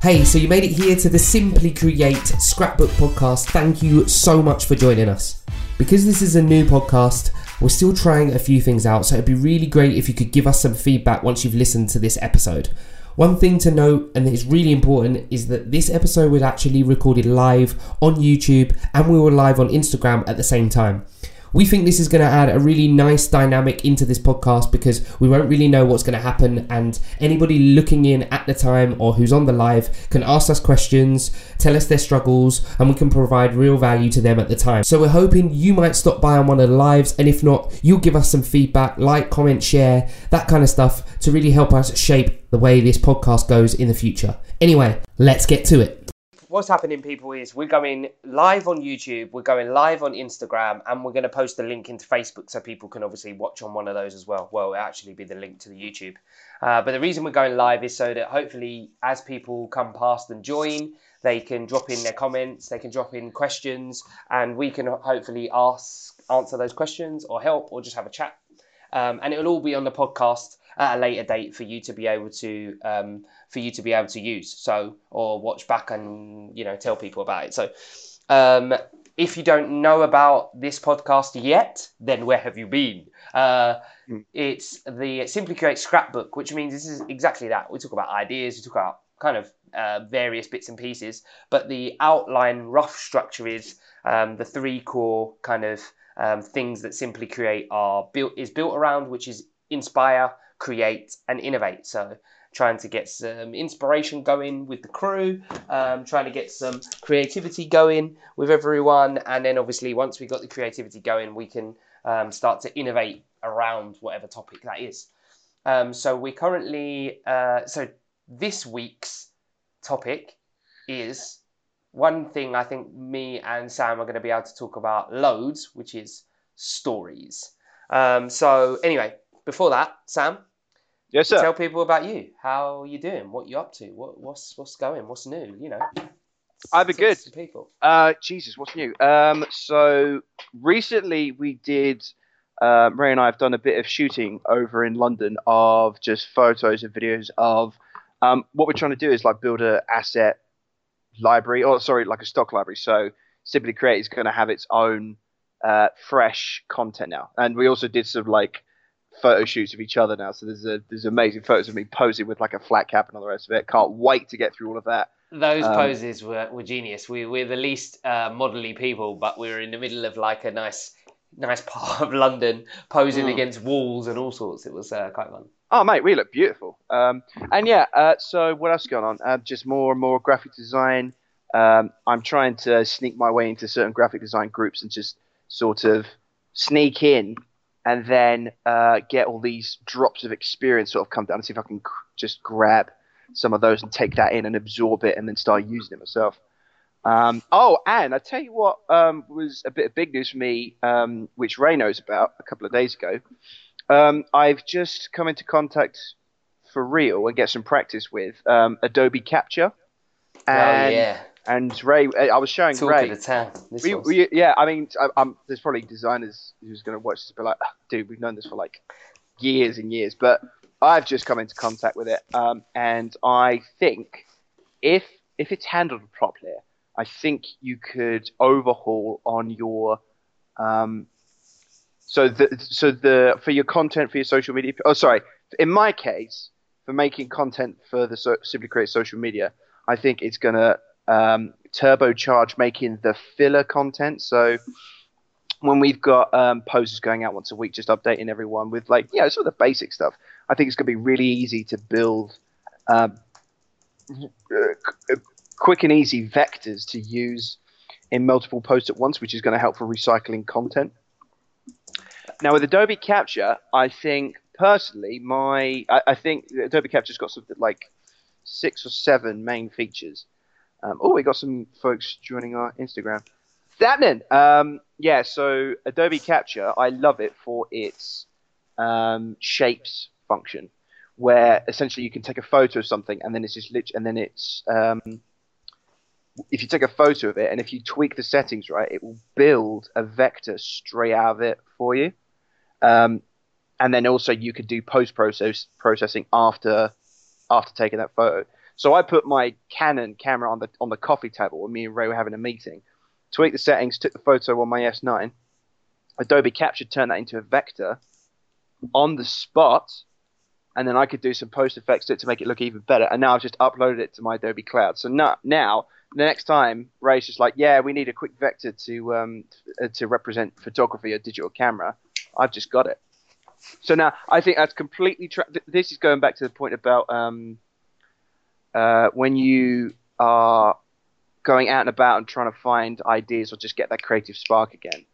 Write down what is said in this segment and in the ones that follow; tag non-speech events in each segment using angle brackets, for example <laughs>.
Hey, so you made it here to the Simply Create Scrapbook podcast. Thank you so much for joining us. Because this is a new podcast, we're still trying a few things out, so it'd be really great if you could give us some feedback once you've listened to this episode. One thing to note, and is really important, is that this episode was actually recorded live on YouTube and we were live on Instagram at the same time. We think this is going to add a really nice dynamic into this podcast because we won't really know what's going to happen, and anybody looking in at the time or who's on the live can ask us questions, tell us their struggles, and we can provide real value to them at the time. So we're hoping you might stop by on one of the lives, and if not, you'll give us some feedback, like, comment, share, that kind of stuff to really help us shape the way this podcast goes in the future. Anyway, let's get to it what's happening, people, is we're going live on YouTube, we're going live on Instagram, and we're going to post the link into Facebook so people can obviously watch on one of those as well. Well, it'll actually be the link to the YouTube. Uh, but the reason we're going live is so that hopefully, as people come past and join, they can drop in their comments, they can drop in questions, and we can hopefully ask, answer those questions, or help, or just have a chat. Um, and it'll all be on the podcast at a later date for you to be able to um, for you to be able to use. So or watch back and you know tell people about it. So um, if you don't know about this podcast yet, then where have you been? Uh, mm. It's the Simply Create scrapbook, which means this is exactly that. We talk about ideas, we talk about kind of uh, various bits and pieces, but the outline, rough structure is um, the three core kind of um, things that Simply Create are built is built around, which is inspire, create, and innovate. So trying to get some inspiration going with the crew, um, trying to get some creativity going with everyone, and then obviously once we've got the creativity going, we can um, start to innovate around whatever topic that is. Um, so we currently, uh, so this week's topic is one thing I think me and Sam are going to be able to talk about loads, which is stories. Um, so anyway, before that, Sam, Yes, sir. Tell people about you. How are you doing? What you up to? What, what's what's going? What's new? You know. I've been good. People. Uh, Jesus, what's new? Um, so recently we did. Uh, Ray and I have done a bit of shooting over in London of just photos and videos of. Um, what we're trying to do is like build a asset library, or sorry, like a stock library. So Simply Create is going to have its own uh, fresh content now, and we also did some like photo shoots of each other now. So there's a there's amazing photos of me posing with like a flat cap and all the rest of it. Can't wait to get through all of that. Those um, poses were, were genius. We we're the least uh, modelly people, but we were in the middle of like a nice nice part of London, posing mm. against walls and all sorts. It was uh, quite fun. Oh mate, we look beautiful. Um, and yeah, uh, so what else going on? Uh, just more and more graphic design. Um, I'm trying to sneak my way into certain graphic design groups and just sort of sneak in and then uh, get all these drops of experience sort of come down and see if I can just grab some of those and take that in and absorb it and then start using it myself. Um, oh, and I tell you what um, was a bit of big news for me, um, which Ray knows about a couple of days ago. Um, I've just come into contact for real and get some practice with um, Adobe Capture. Oh, and, oh yeah. And Ray, I was showing Talk Ray. Of the town. We, we, yeah, I mean, I, there's probably designers who's going to watch this, but like, dude, we've known this for like years and years. But I've just come into contact with it, um, and I think if if it's handled properly, I think you could overhaul on your um, so the so the for your content for your social media. Oh, sorry. In my case, for making content for the so, Simply Create social media, I think it's gonna um, turbocharge making the filler content. So when we've got um, posters going out once a week, just updating everyone with like, yeah, sort of the basic stuff. I think it's going to be really easy to build um, quick and easy vectors to use in multiple posts at once, which is going to help for recycling content. Now with Adobe Capture, I think personally, my I, I think Adobe Capture's got something like six or seven main features. Um, oh, we got some folks joining our Instagram. Happening. Um, yeah, so Adobe Capture, I love it for its um, shapes function, where essentially you can take a photo of something and then it's just lit- and then it's um, if you take a photo of it and if you tweak the settings right, it will build a vector straight out of it for you. Um, and then also you could do post process processing after after taking that photo. So I put my Canon camera on the on the coffee table when me and Ray were having a meeting, tweaked the settings, took the photo on my S9. Adobe Capture turned that into a vector on the spot, and then I could do some post effects to it to make it look even better. And now I've just uploaded it to my Adobe Cloud. So now, now the next time Ray's just like, yeah, we need a quick vector to um, to represent photography or digital camera. I've just got it. So now I think that's completely. Tra- this is going back to the point about um, uh, when you are going out and about and trying to find ideas or just get that creative spark again.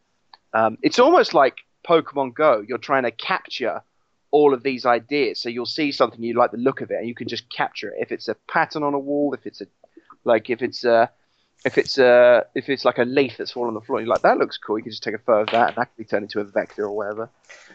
Um, it's almost like Pokemon Go. You're trying to capture all of these ideas. So you'll see something you like the look of it, and you can just capture it. If it's a pattern on a wall, if it's a like if it's a if it's a if it's like a leaf that's fallen on the floor, you're like that looks cool. You can just take a photo of that, and that can be turned into a vector or whatever.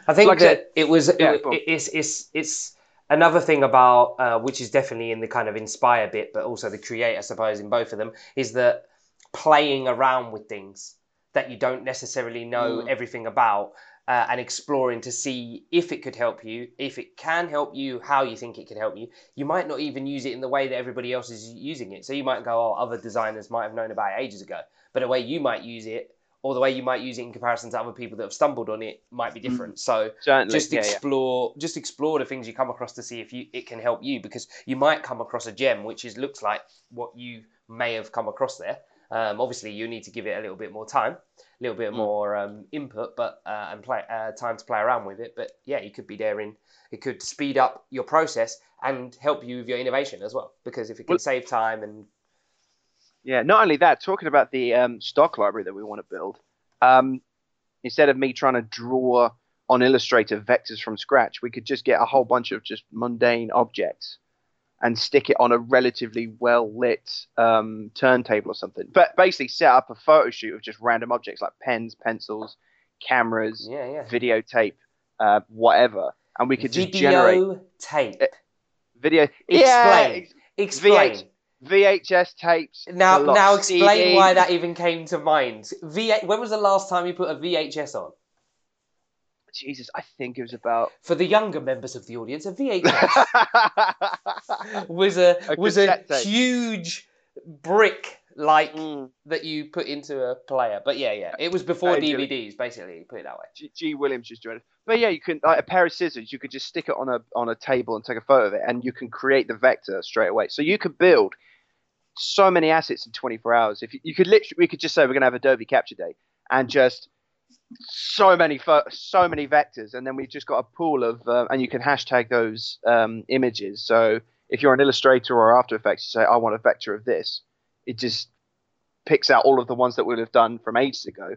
I think Like that it was Yeah, it- it's it's it's another thing about uh, which is definitely in the kind of inspire bit, but also the create, I suppose, in both of them is that playing around with things that you don't necessarily know Mm. everything about. Uh, and exploring to see if it could help you, if it can help you, how you think it could help you. You might not even use it in the way that everybody else is using it. So you might go, oh, other designers might have known about it ages ago. But the way you might use it, or the way you might use it in comparison to other people that have stumbled on it, might be different. So Certainly, just yeah, yeah. explore just explore the things you come across to see if you it can help you because you might come across a gem which is looks like what you may have come across there um, obviously you need to give it a little bit more time a little bit Mm. more um, input but uh, and play uh, time to play around with it but yeah you could be there in it could speed up your process and help you with your innovation as well because if it can Well- save time and Yeah, not only that, talking about the um, stock library that we want to build, um, instead of me trying to draw on Illustrator vectors from scratch, we could just get a whole bunch of just mundane objects and stick it on a relatively well lit um, turntable or something. But basically, set up a photo shoot of just random objects like pens, pencils, cameras, yeah yeah videotape, uh, whatever, and we could just generate video tape video. explain Yeah, ex- explain VHS tapes. Now, now explain why that even came to mind. V. When was the last time you put a VHS on? Jesus, I think it was about. For the younger members of the audience, a VHS <laughs> was a, A was a tape. huge brick like Mm, that you put into a player. But yeah, yeah, it was before. DVDs, basically. Put it that way. G, G. Williams just joined. But yeah, you can like a pair of scissors. You could just stick it on a on a table and take a photo of it, and you can create the vector straight away. So you could build so many assets in 24 hours. If you, you could literally, we could just say we're going to have a Adobe Capture Day, and just so many so many vectors, and then we've just got a pool of, uh, and you can hashtag those um, images. So if you're an Illustrator or After Effects, you say I want a vector of this. It just picks out all of the ones that we'll have done from ages ago,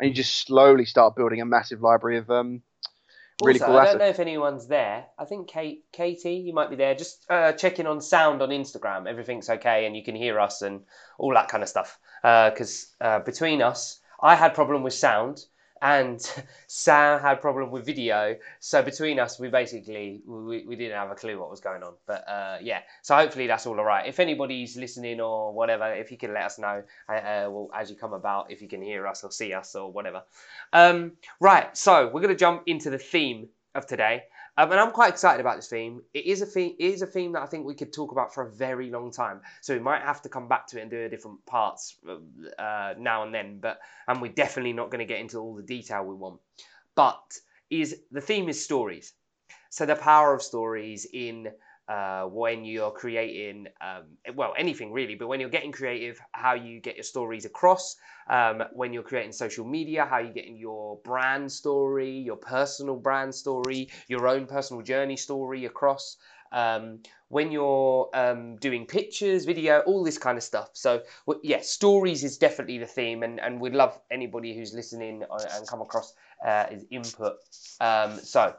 and you just slowly start building a massive library of um, really also, cool I don't assets. know if anyone's there. I think Kate, Katie, you might be there. Just uh, checking on sound on Instagram. Everything's okay, and you can hear us and all that kind of stuff. Because uh, between us, I had problem with sound, and <laughs> Sam had problem with video. So between us, we basically we, we didn't have a clue what was going on. But uh, yeah, so hopefully that's all alright. If anybody's listening or whatever, if you can let us know, uh, uh, well, as you come about, if you can hear us or see us or whatever. Um, right, so we're to jump into the theme of today. Um, and I'm quite excited about this theme. It is a theme. It is a theme that I think we could talk about for a very long time. So we might have to come back to it and do different parts uh, now and then. But and we're definitely not going to get into all the detail we want. But is the theme is stories. So the power of stories in uh, when you're creating, um, well, anything really, but when you're getting creative, how you get your stories across, um, when you're creating social media, how you getting your brand story, your personal brand story, your own personal journey story across. Um, when you're um, doing pictures, video, all this kind of stuff. So, w- yeah, stories is definitely the theme, and, and we'd love anybody who's listening uh, and come across uh, his input. Um, so,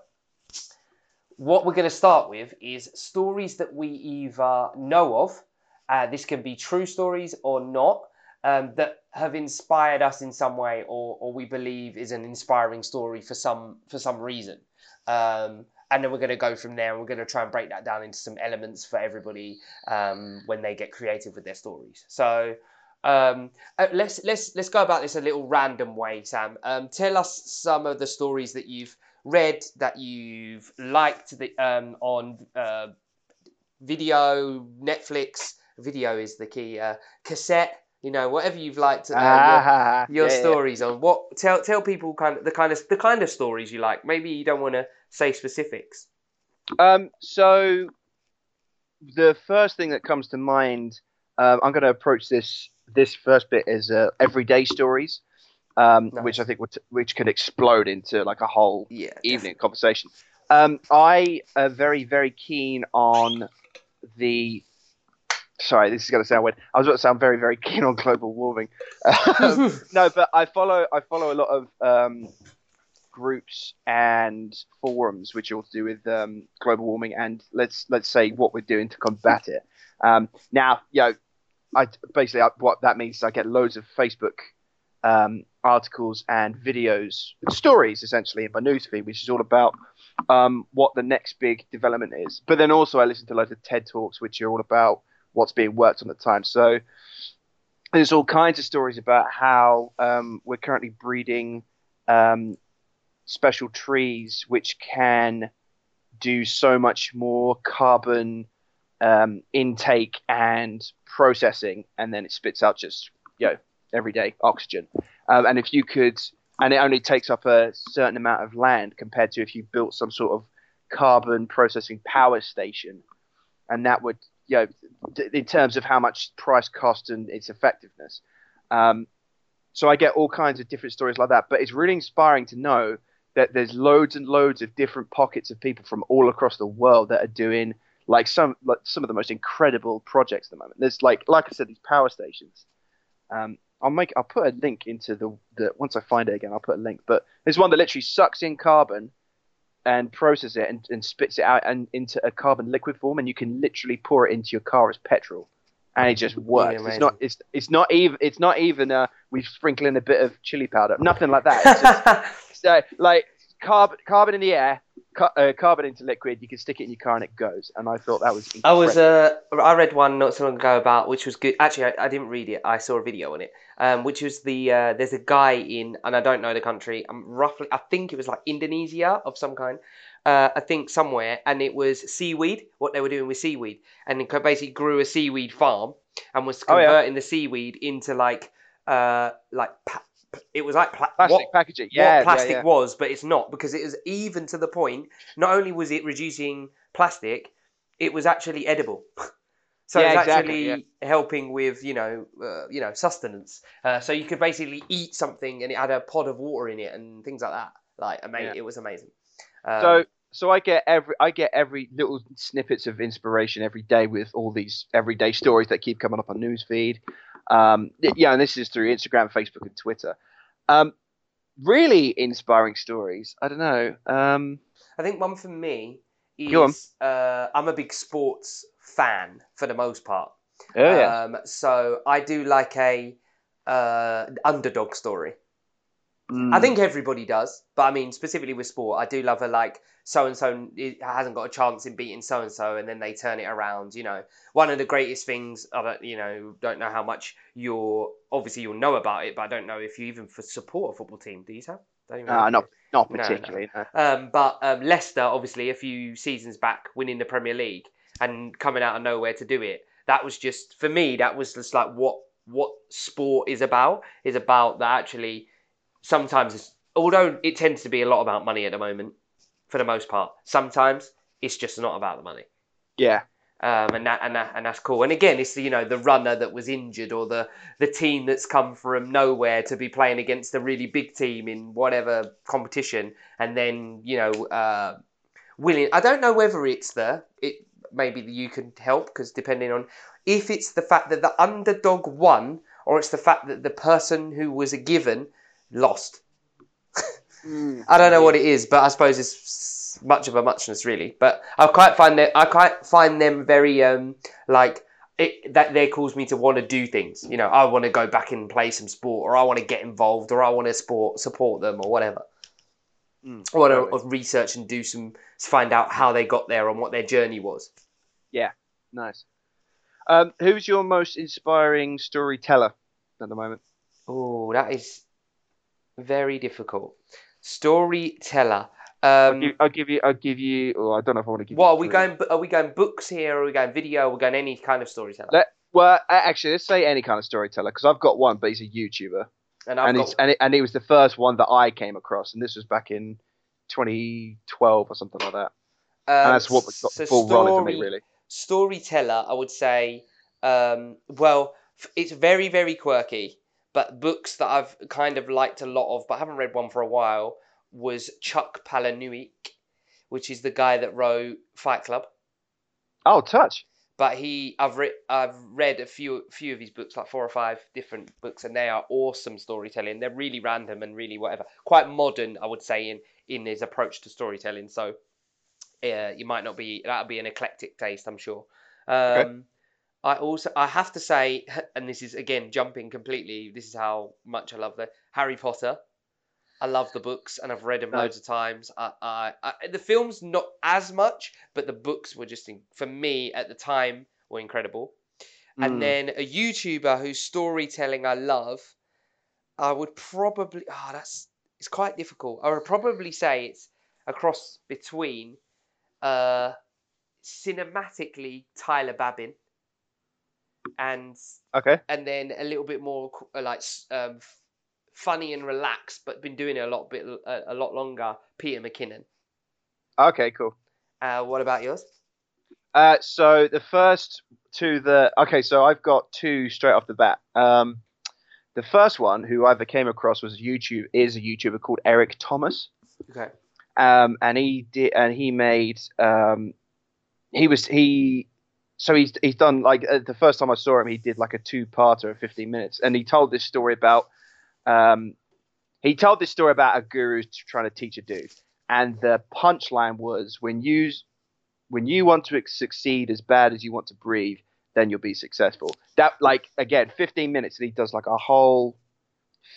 what we're going to start with is stories that we either know of, uh, this can be true stories or not, um, that have inspired us in some way, or, or we believe is an inspiring story for some for some reason. Um, and then we're going to go from there, and we're going to try and break that down into some elements for everybody um, when they get creative with their stories. So. Um, uh, let's let's let's go about this a little random way, Sam. Um, tell us some of the stories that you've read that you've liked the, um, on uh, video, Netflix. Video is the key. Uh, cassette, you know, whatever you've liked uh, Ah, <laughs> your, your yeah, yeah. stories on. What tell tell people kind of the kind of the kind of stories you like. Maybe you don't want to say specifics. Um, so the first thing that comes to mind, um, I'm going to approach this this first bit as uh, everyday stories, um, Nice. which I think would, which could explode into like a whole Yeah. evening conversation. Um, I am very very keen on the. Sorry, this is going to sound weird. I was about to sound very very keen on global warming. Um, <laughs> no, but I follow I follow a lot of um, groups and forums which are all to do with um, global warming and let's let's say what we're doing to combat it. Um, now, you know, I basically I, what that means is I get loads of Facebook um, articles and videos, stories essentially in my newsfeed, which is all about um, what the next big development is. But then also I listen to loads of TED talks, which are all about what's being worked on at the time. So there's all kinds of stories about how um, we're currently breeding um, special trees which can do so much more carbon um, intake and processing, and then it spits out just you know everyday oxygen. Um, and if you could, and it only takes up a certain amount of land compared to if you built some sort of carbon processing power station, and that would you know d- in terms of how much price cost and its effectiveness. Um, so I get all kinds of different stories like that, but it's really inspiring to know that there's loads and loads of different pockets of people from all across the world that are doing like some like some of the most incredible projects at the moment. There's like like I said, these power stations. Um, I'll make I'll put a link into the, the once I find it again, I'll put a link. But there's one that literally sucks in carbon and processes it and, and spits it out and into a carbon liquid form, and you can literally pour it into your car as petrol, and it just works. It's not it's it's not even it's not even uh we sprinkle in a bit of chili powder, nothing like that. It's just, <laughs> so, like carbon carbon in the air, uh, carbon into liquid. You can stick it in your car and it goes. And I thought that was. I was uh, I read one not so long ago about which was good. Actually, I, I didn't read it. I saw a video on it. Um, which was the uh, there's a guy in and I don't know the country. I'm roughly I think it was like Indonesia of some kind. Uh, I think somewhere, and it was seaweed. What they were doing with seaweed, and it basically grew a seaweed farm and was Oh, yeah. converting the seaweed into like uh like pa- it was like pla- plastic what- packaging. Yeah, what plastic yeah, yeah. was, but it's not because it was even to the point. Not only was it reducing plastic, it was actually edible. <laughs> so Yeah, it's exactly, actually helping with you know uh, you know sustenance. Uh, so you could basically eat something and it had a pod of water in it and things like that. Like ama- Yeah. it was amazing. Um, So so I get every I get every little snippets of inspiration every day with all these everyday stories that keep coming up on newsfeed. Um, yeah, and this is through Instagram, Facebook, and Twitter. Um, really inspiring stories. I don't know. Um, I think one for me is uh, I'm a big sports fan for the most part. oh yeah, Um, so I do like a uh, underdog story. Mm. I think everybody does, but I mean specifically with sport, I do love a like so and so hasn't got a chance in beating so and so, and then they turn it around. You know, one of the greatest things. I don't, you know, don't know how much you're obviously you'll know about it, but I don't know if you even for support a football team. Do you have? Don't even know. Uh, not not No, no. particularly. no. Um, but um, Leicester, obviously, a few seasons back, winning the Premier League and coming out of nowhere to do it. That was just for me. That was just like what what sport is about. Is about that actually. Sometimes, it's, although it tends to be a lot about money at the moment, for the most part. Sometimes it's just not about the money. Yeah, Um, and that and that and that's cool. And again, it's the, you know the runner that was injured or the the team that's come from nowhere to be playing against a really big team in whatever competition, and then you know uh, willing. I don't know whether it's the it maybe you can help because depending on if it's the fact that the underdog won or it's the fact that the person who was a given lost. <laughs> I don't know what it is, but I suppose it's much of a muchness, really. But I quite find that I quite find them very um like it that they cause me to want to do things. You know, I want to go back and play some sport, or I want to get involved, or I want to sport support them, or whatever. Mm, I want totally. to research and do some find out how they got there and what their journey was. Yeah, nice. Um, who's your most inspiring storyteller at the moment? Oh, that is very difficult. Storyteller. I'll, Um, give, I'll give you. I'll give you. Oh, I don't know if I want to give. what you are we going? Are we going books here? Or are we going video? Are we going any kind of storyteller? Let- Well, actually, let's say any kind of storyteller because I've got one, but he's a YouTuber, and I've and got it's and it, and it was the first one that I came across, and this was back in 2012 or something like that. and um, that's what got so ball rolling for me, really. storyteller, I would say, um, well, it's very, very quirky. But books that I've kind of liked a lot of, but haven't read one for a while, was Chuck Palahniuk, which is the guy that wrote Fight Club. Oh, touch. But he, I've read, I've read a few, few of his books, like four or five different books, and they are awesome storytelling. They're really random and really whatever, quite modern, I would say, in in his approach to storytelling. So, yeah, you might not be that'll be an eclectic taste, I'm sure. Um, I also I have to say, and this is again jumping completely. This is how much I love the Harry Potter. I love the books and I've read them loads of times. I, I, I, the films not as much, but the books were just in, for me at the time were incredible. And Mm. then a YouTuber whose storytelling I love, I would probably oh that's it's quite difficult. I would probably say it's a cross between uh cinematically Tyler Babin and Okay. and then a little bit more uh, like um, funny and relaxed, but been doing it a lot bit a, a lot longer. Peter McKinnon. Okay. Cool. Uh, what about yours? Uh, so the first two, the okay. So I've got two straight off the bat. Um, the first one, who I ever came across, was YouTube. Is a YouTuber called Eric Thomas. Okay. um, and he did, and he made, um, he was he, so he's he's done like uh, the first time I saw him, he did like a two-parter of 15 minutes, and he told this story about, um, he told this story about a guru trying to teach a dude, and the punchline was when you when you want to succeed as bad as you want to breathe, then you'll be successful. That like again, 15 minutes, and he does like a whole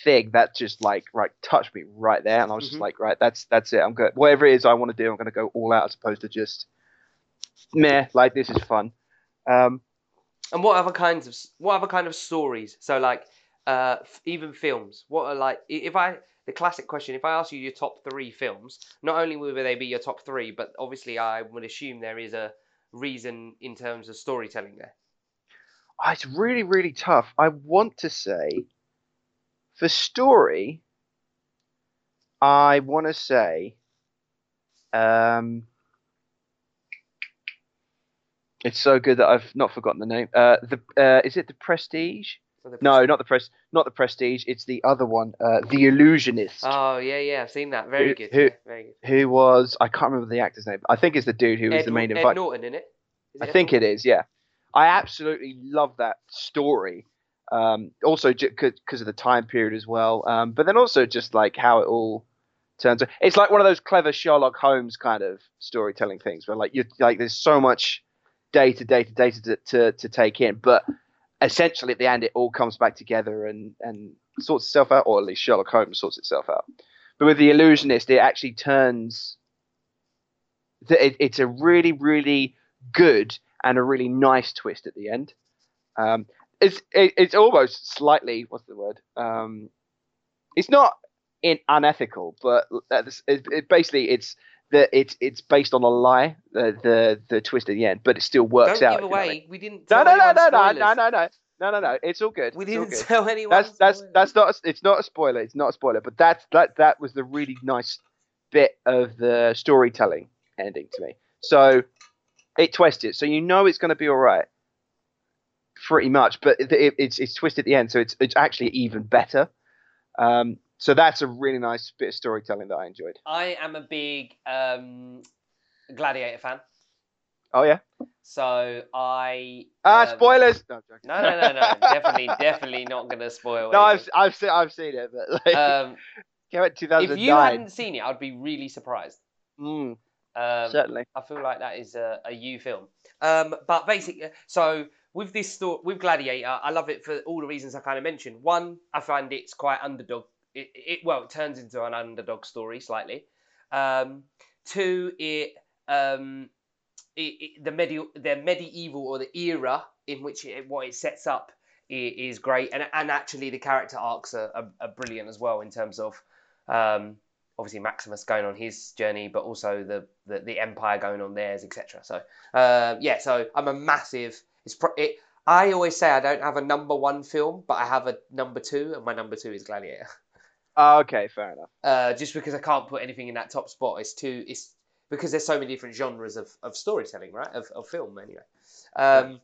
thing that just like right touched me right there, and I was Mhm. just like, right, that's that's it. I'm good. Whatever it is I want to do, I'm going to go all out as opposed to just meh. Like this is fun. Um, And what other kinds of what other kind of stories? So like uh, even films. What are like if I the classic question? If I ask you your top three films, not only will they be your top three, but obviously I would assume there is a reason in terms of storytelling there. oh, it's really really tough. I want to say for story, I want to say, um. It's so good that I've not forgotten the name. Uh, the uh, is it the Prestige? The- No, not the press, not the Prestige. It's the other one, uh, the Illusionist, Oh yeah, yeah, I've seen that. Very Who- good. who- yeah, very good. who was I can't remember the actor's name. I think it's the dude who was the main Ed invite. Norton in it. Is I Ed think Norton? it is. Yeah, I absolutely love that story. Um, also because of the time period as well. Um, but then also just like how it all turns. out. It's like one of those clever Sherlock Holmes kind of storytelling things where like you like there's so much data, data, data to, to to take in, but essentially at the end it all comes back together and and sorts itself out, or at least Sherlock Holmes sorts itself out. But with the illusionist, it actually turns. It, it's a really, really good and a really nice twist at the end. Um, it's it, it's almost slightly what's the word? Um, it's not in unethical, but it basically it's the it's it's based on a lie. The the the twist at the end, but it still works out. Don't out. give if you know I mean. away. We didn't. No, no, no, no, no, no, no, no, no, no, no. It's all good. We It's didn't good. tell anyone. That's that's spoilers. that's not it's not a spoiler. It's not a spoiler, but that's that that was the really nice bit of the storytelling ending to me. So it twisted, so you know it's going to be all right, pretty much. But it, it, it's it's twisted at the end, so it's it's actually even better. Um, so that's a really nice bit of storytelling that I enjoyed. I am a big um, Gladiator fan, Oh yeah. so I. Ah, um, spoilers. No. No, no, no, no. <laughs> definitely, definitely not going to spoil. No, anything. I've I've seen I've seen it, but like, Um, <laughs> came out if you hadn't seen it, I'd be really surprised. Mm, Um, certainly. I feel like that is a, a you film. Um, but basically, so with this story, with Gladiator, I love it for all the reasons I kind of mentioned. One, I find it's quite underdog. It, it well, it turns into an underdog story slightly. Um, two, it, um, it, it the medieval, the medieval or the era in which it, what it sets up is great, and and actually the character arcs are, are, are brilliant as well in terms of. Um, obviously Maximus going on his journey, but also the the, the Empire going on theirs, etc. So uh, yeah, so I'm a massive. It's pro- it. I always say I don't have a number one film, but I have a number two, and my number two is Gladiator. <laughs> Oh, okay, fair enough. Uh, just because I can't put anything in that top spot, it's too. It's because there's so many different genres of, of storytelling, right? Of, of film, anyway. Um,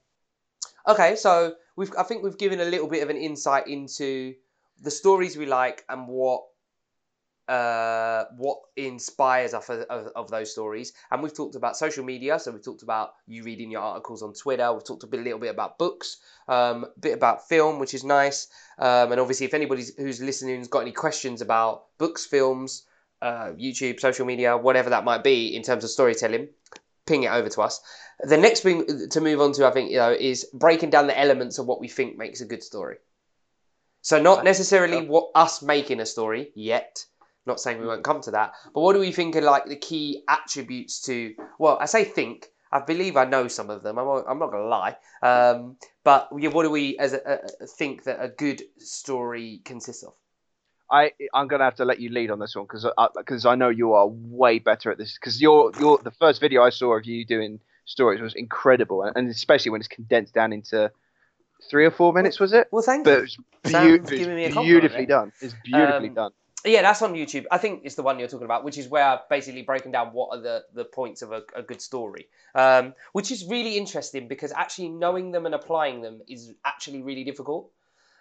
okay, so we've I think we've given a little bit of an insight into the stories we like and what uh, what inspires us of, of, of those stories. And we've talked about social media, so we've talked about you reading your articles on Twitter. We've talked a bit, little bit about books, um, a bit about film, which is nice. Um, and obviously, if anybody who's listening has got any questions about books, films, uh, YouTube, social media, whatever that might be in terms of storytelling, ping it over to us. The next thing to move on to, I think, you know, is breaking down the elements of what we think makes a good story. So not necessarily what us making a story yet. Not saying we won't come to that, but what do we think are like the key attributes to? Well, I say think. I believe I know some of them. I'm, I'm not gonna lie. Um, but what do we as a, a, think that a good story consists of? I I'm gonna have to let you lead on this one because because I, I, know you are way better at this because your your the first video I saw of you doing stories was incredible and especially when it's condensed down into three or four minutes was it? Well, thank but you. It's be- beautifully done. It's beautifully um, done. Yeah, that's on YouTube. I think it's the one you're talking about, which is where I've basically broken down what are the, the points of a, a good story, um, which is really interesting because actually knowing them and applying them is actually really difficult.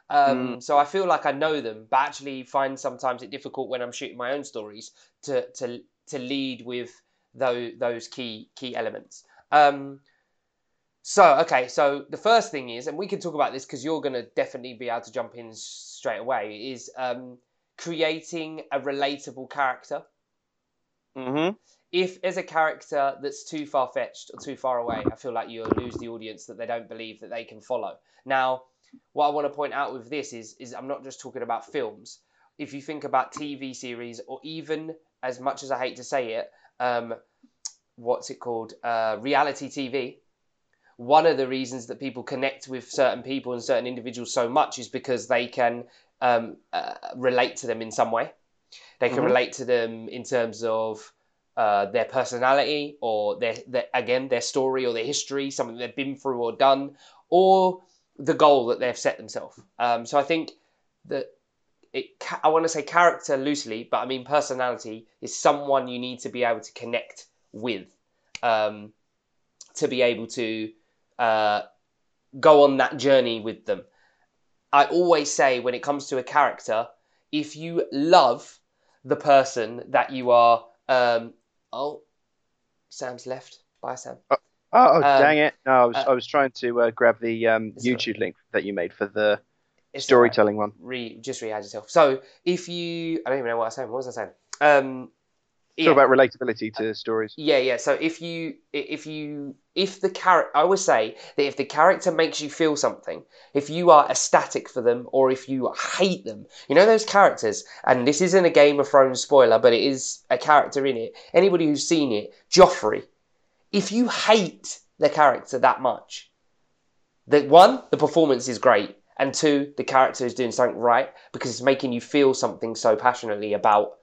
Um, mm. So I feel like I know them, but actually find sometimes it difficult when I'm shooting my own stories to to to lead with those those key key elements. Um, so okay, so the first thing is, and we can talk about this because you're going to definitely be able to jump in straight away. Is um, creating a relatable character. Mm-hmm. If as a character that's too far fetched or too far away, I feel like you'll lose the audience that they don't believe that they can follow. Now, what I want to point out with this is, is I'm not just talking about films. If you think about TV series, or even as much as I hate to say it, um, what's it called? Uh, reality TV. One of the reasons that people connect with certain people and certain individuals so much is because they can um, uh, relate to them in some way. They can mm-hmm. relate to them in terms of uh, their personality or their, their, again their story or their history, something they've been through or done, or the goal that they've set themselves. Um, so I think that it, I want to say character loosely, but I mean personality is someone you need to be able to connect with, um, to be able to uh, go on that journey with them. I always say when it comes to a character, if you love the person that you are, um, oh, Sam's left. Bye, Sam. Oh, oh, um, dang it! No, I was uh, I was trying to uh, grab the um, YouTube link that you made for the storytelling one. Re, just read yourself. So if you, I don't even know what I was saying. What was I saying? Um, yeah. about relatability to uh, stories. Yeah, yeah. So if you if you if the character, I would say that if the character makes you feel something, if you are ecstatic for them or if you hate them, you know those characters. And this isn't a Game of Thrones spoiler, but it is a character in it. Anybody who's seen it, Joffrey. If you hate the character that much, that one, the performance is great, and two, the character is doing something right because it's making you feel something so passionately about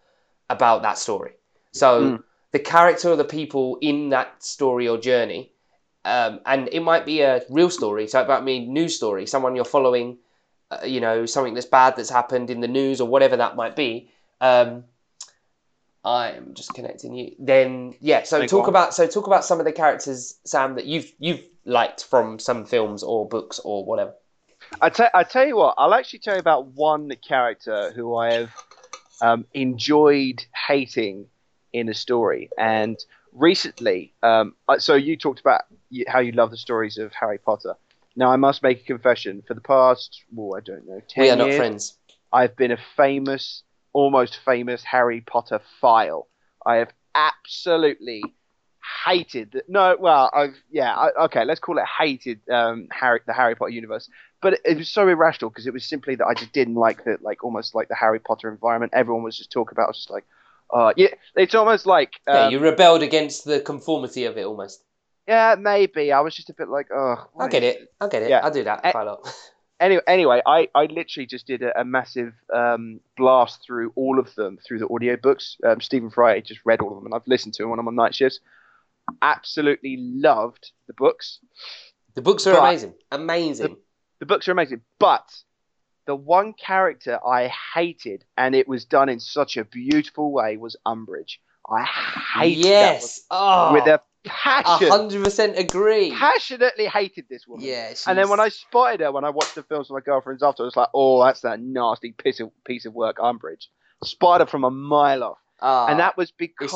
about that story. So mm. the character or the people in that story or journey, um, and it might be a real story. So about me, news story, someone you're following, uh, you know, something that's bad that's happened in the news or whatever that might be. Um, I'm just connecting you. Then yeah, so Thank talk about so talk about some of the characters, Sam, that you've you've liked from some films or books or whatever. I tell I tell you what, I'll actually tell you about one character who I have um, enjoyed hating in a story. And recently, um, so you talked about how you love the stories of Harry Potter. Now, I must make a confession. For the past, well, I don't know, ten we are not friends. I've been a famous, almost famous Harry Potter file. I have absolutely hated. The, no, well, I've yeah, I, okay, let's call it hated um, Harry, the Harry Potter universe. But it, it was so irrational because it was simply that I just didn't like the like almost like the Harry Potter environment. Everyone was just talking about. I was just like, uh, yeah, it's almost like um, yeah, you rebelled against the conformity of it almost. Yeah, maybe. I was just a bit like, oh. I get it. I get it. Yeah. I do that quite a lot. <laughs> anyway, anyway, I, I literally just did a, a massive um, blast through all of them through the audiobooks. Um, Stephen Fry just read all of them, and I've listened to them when I'm on night shifts. Absolutely loved the books. The books are amazing. Amazing. The books are amazing, but the one character I hated, and it was done in such a beautiful way, was Umbridge. I hated that yes. Oh, with a passion. hundred percent agree. Passionately hated this woman. Yeah. And then when I spotted her, when I watched the films with my girlfriends after, I was like, "Oh, that's that nasty piece of piece of work, Umbridge." Spotted her from a mile off, Ah, and that was because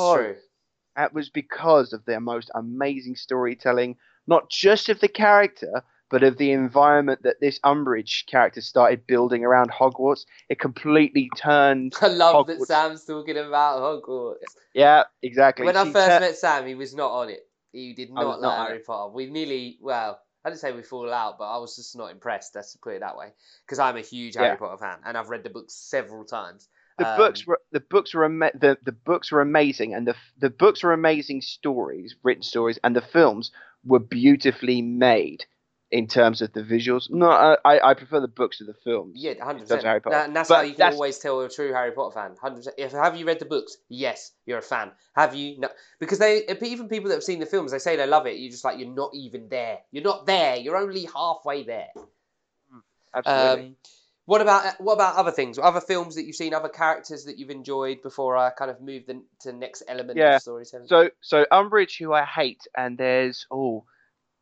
that was because of their most amazing storytelling, not just of the character, but of the environment that this Umbridge character started building around Hogwarts. It completely turned. <laughs> I love that Sam's talking about Hogwarts. Yeah, exactly. When I first tur- met Sam, he was not on it. He did not like Harry Potter. We nearly, well, I didn't say we fall out, but I was just not impressed. Let's put it that way, because I'm a huge Harry Potter fan, and I've read the books several times. the Um, books were the books were ama- the, the books were amazing and the the books were amazing stories written stories and the films were beautifully made in terms of the visuals no I, I prefer the books to the films Yeah, hundred terms of Harry percent. Potter. And that's But how you can that's- always tell a true Harry Potter fan. Hundred percent. If have you read the books? Yes, you're a fan. Have you? No, because they even people that have seen the films, they say they love it. You're just like you're not even there. You're not there. You're only halfway there. absolutely Um, what about what about other things? Other films that you've seen, other characters that you've enjoyed before I kind of move the, to the next element Yeah. of storytelling? so so Umbridge who I hate and there's oh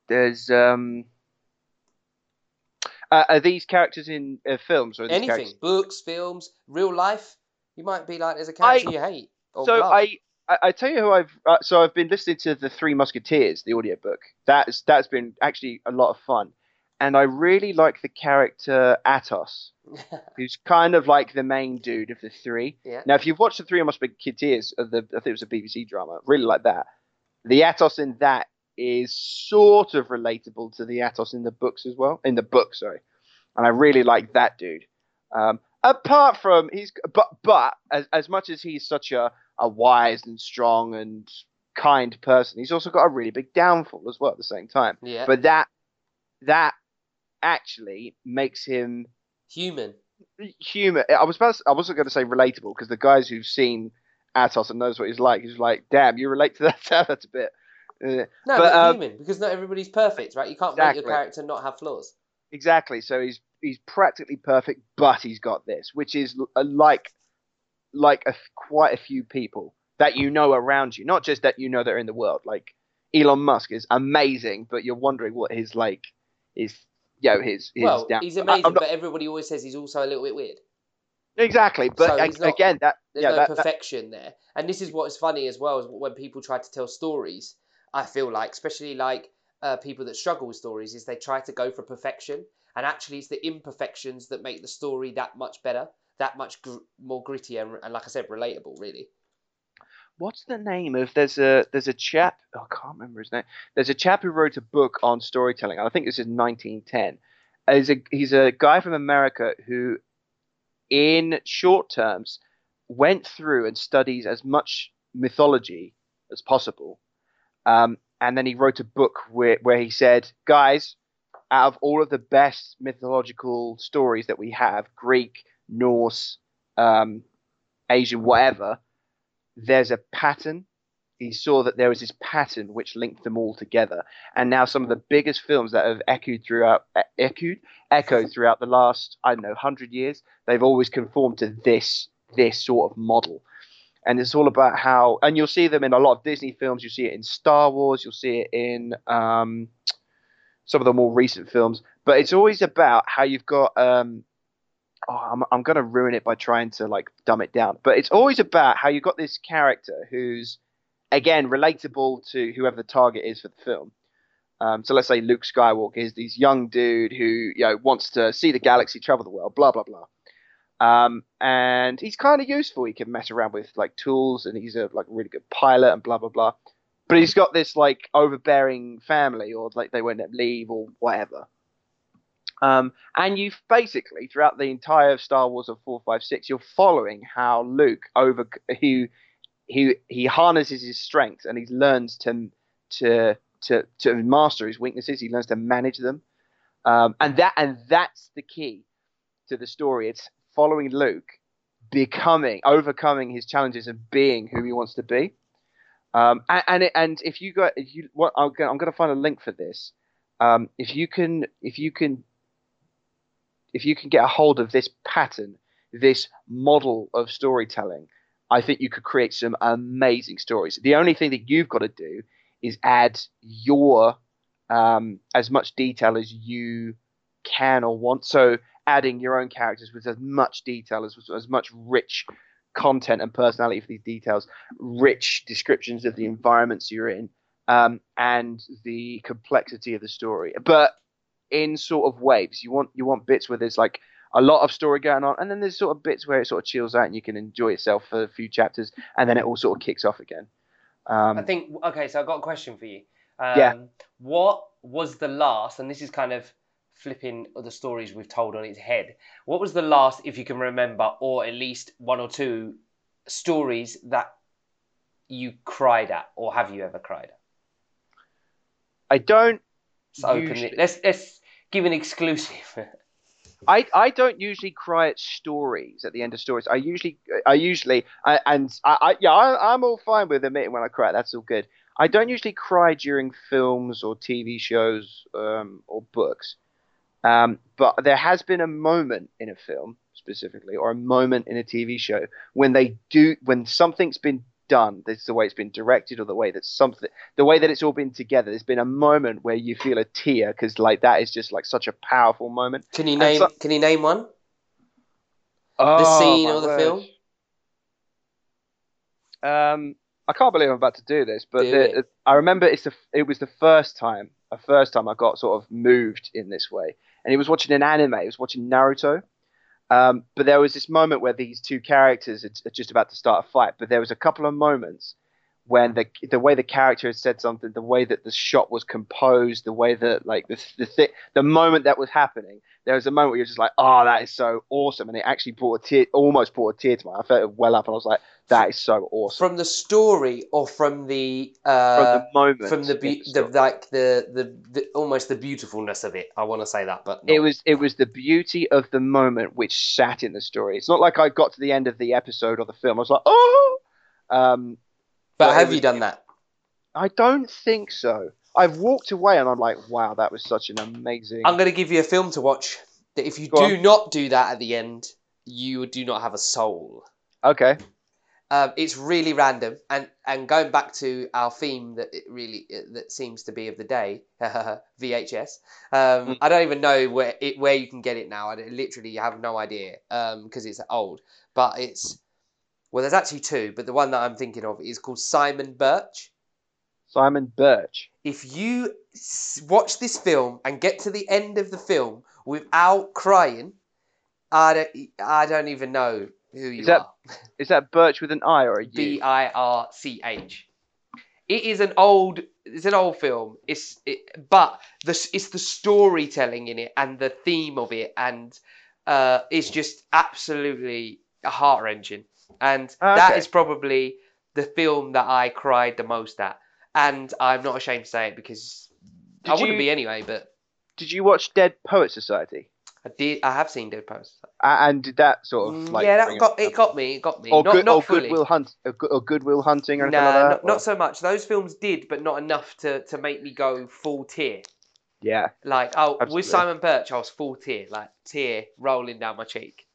there's um uh, are these characters in uh, films or Anything, characters- books, films, real life. You might be like, there's a character you hate. Or so love. I, I I tell you who I've uh, so I've been listening to the Three Musketeers, the audiobook. That's that's been actually a lot of fun, and I really like the character Athos, <laughs> who's kind of like the main dude of the three. yeah. Now, if you've watched the Three Musketeers, of the I think it was a BBC drama, really like that. The Athos in that is sort of relatable to the Athos in the books as well. In the book, sorry, and I really like that dude. Um, apart from he's but but as as much as he's such a a wise and strong and kind person, he's also got a really big downfall as well at the same time. Yeah. But that that actually makes him Human. human. I was about to, I wasn't going to say relatable because the guys who've seen Athos and knows what he's like, he's like, damn, you relate to that. <laughs> That's a bit. Uh, No, But, um, human because not everybody's perfect, right? You can't make your character not have flaws. exactly. So he's he's practically perfect, but he's got this, which is like like a, quite a few people that you know around you, not just that you know that are in the world. Like Elon Musk is amazing, but you're wondering what his like his you know his his well, down- he's amazing, not- but everybody always says he's also a little bit weird. exactly, but So not- again, that There's yeah, no that, that- perfection there. And this is what's funny as well is when people try to tell stories. I feel like, especially like uh, people that struggle with stories, is they try to go for perfection, and actually it's the imperfections that make the story that much better, that much gr- more gritty, and, and like I said, relatable. Really. what's the name of there's a there's a chap oh, I can't remember his name. There's a chap who wrote a book on storytelling. I think this is 1910. He's a he's a guy from America who, in short terms, went through and studies as much mythology as possible, um, and then he wrote a book where where he said, guys, out of all of the best mythological stories that we have, Greek, Norse, um, Asian, whatever there's a pattern. He saw that there was this pattern which linked them all together, and now some of the biggest films that have echoed throughout, echoed, echoed throughout the last I don't know hundred years, they've always conformed to this this sort of model, and it's all about how, and you'll see them in a lot of Disney films. You see it in Star Wars. You'll see it in um, some of the more recent films, but it's always about how you've got um, oh, I'm, I'm going to ruin it by trying to like dumb it down. But it's always about how you've got this character who's, again, relatable to whoever the target is for the film. Um, so let's say Luke Skywalker is this young dude who you know wants to see the galaxy, travel the world, blah blah blah. Um, and he's kind of useful. He can mess around with like tools, and he's a like really good pilot, and blah blah blah. But he's got this like overbearing family, or like they won't let leave, or whatever. Um, and you've basically throughout the entire Star Wars of four, five, six, you're following how Luke over who he he harnesses his strengths and he learns to to to to master his weaknesses. He learns to manage them. um, and that and that's the key to the story. It's following Luke becoming, overcoming his challenges and being who he wants to be. Um, and and, it, and if you go, if you what I'm going, to find a link for this. Um, if you can, if you can, if you can get a hold of this pattern, this model of storytelling, I think you could create some amazing stories. The only thing that you've got to do is add your um, as much detail as you can or want. So adding your own characters with as much detail as as much rich content and personality for these details, rich descriptions of the environments you're in, um, and the complexity of the story. But in sort of waves, you want you want bits where there's like a lot of story going on, and then there's sort of bits where it sort of chills out and you can enjoy yourself for a few chapters, and then it all sort of kicks off again. Um, I think okay, so I've got a question for you. Um, Yeah. What was the last, and this is kind of flipping the stories we've told on its head. What was the last, if you can remember, or at least one or two stories that you cried at, or have you ever cried at? I don't. Let's open Usually- it. Let's let's give an exclusive. <laughs> I, I don't usually cry at stories at the end of stories. I usually I usually I, and I, I yeah I, I'm all fine with admitting when I cry. That's all good. I don't usually cry during films or TV shows um, or books, um, but there has been a moment in a film specifically or a moment in a TV show when they do when something's been done. This is the way it's been directed or the way that something the way that it's all been together. There's been a moment where you feel a tear because like that is just like such a powerful moment. Can you name so- Can you name one? Oh, scene or the word. film? Um, I can't believe I'm about to do this, but Do the. I remember it's the it was the first time, a first time I got sort of moved in this way, and he was watching an anime. He was watching Naruto. Um, but there was this moment where these two characters are just about to start a fight. But there was a couple of moments when the the way the character had said something, the way that the shot was composed, the way that like the the thi- the moment that was happening, there was a moment where you're just like, oh, that is so awesome, and it actually brought a tear, almost brought a tear to my. I felt it well up, and I was like, that is so awesome. From the story or from the From uh, the moment, from the, be- the story. like the, the the almost the beautifulness of it. I want to say that, but it was it was the beauty of the moment which sat in the story. It's not like I got to the end of the episode or the film. I was like, oh. Um, But but have was- you done that? I don't think so. I've walked away and I'm like, wow, that was such an amazing. I'm going to give you a film to watch. That if you Go do on. not do that at the end, you do not have a soul. Okay. Um, it's really random, and and going back to our theme that it really that seems to be of the day, <laughs> VHS. Um, Mm. I don't even know where it where you can get it now. I literally have no idea because it's old. But it's well, there's actually two, but the one that I'm thinking of is called Simon Birch. Simon Birch. If you s- watch this film and get to the end of the film without crying, I don't I don't even know who you that are. Is that Birch with an I or a U? B I R C H. It is an old. It's an old film. It's it, but the s- it's the storytelling in it and the theme of it and uh, it's just absolutely heart wrenching. And that Okay. is probably the film that I cried the most at. And I'm not ashamed to say it because I wouldn't you- be anyway. But Did you watch Dead Poet Society? I did. I have seen Dead Post. A- And did that sort of like Mm, yeah, that got up- it. Got me. It got me. or not good not or. Goodwill Hunt or, Good- or Good Will Hunting or anything Nah, like that? not, or- not so much. Those films did, but not enough to, to make me go full tear. Yeah. Like, oh, Absolutely. with Simon Birch, I was full tear, like tear rolling down my cheek.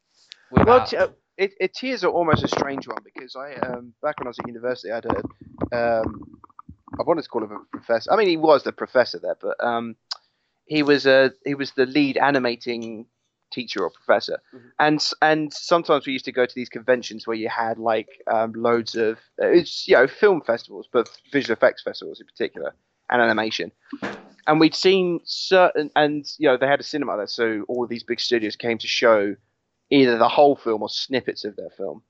Well, Without- t- uh, it, it tears are almost a strange one because I um back when I was at university I had a um I wanted to call him a professor. I mean he was the professor there, but um he was a he was the lead animating teacher or professor, Mhm. and and sometimes we used to go to these conventions where you had like um, loads of uh, it's you know film festivals, but visual effects festivals in particular and animation. And we'd seen certain, and you know they had a cinema there, so all of these big studios came to show either the whole film or snippets of their film.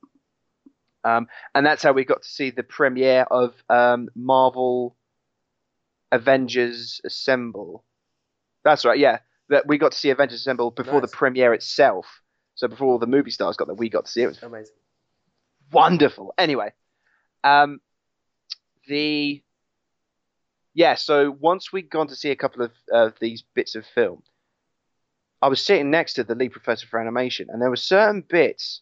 Um, and that's how we got to see the premiere of um, Marvel Avengers Assemble. That's right, yeah. That we got to see Avengers Assemble before Nice. the premiere itself. So before all the movie stars got there, we got to see it. It was Amazing. wonderful. Anyway, um, the yeah. So once we'd gone to see a couple of uh, these bits of film, I was sitting next to the lead professor for animation, and there were certain bits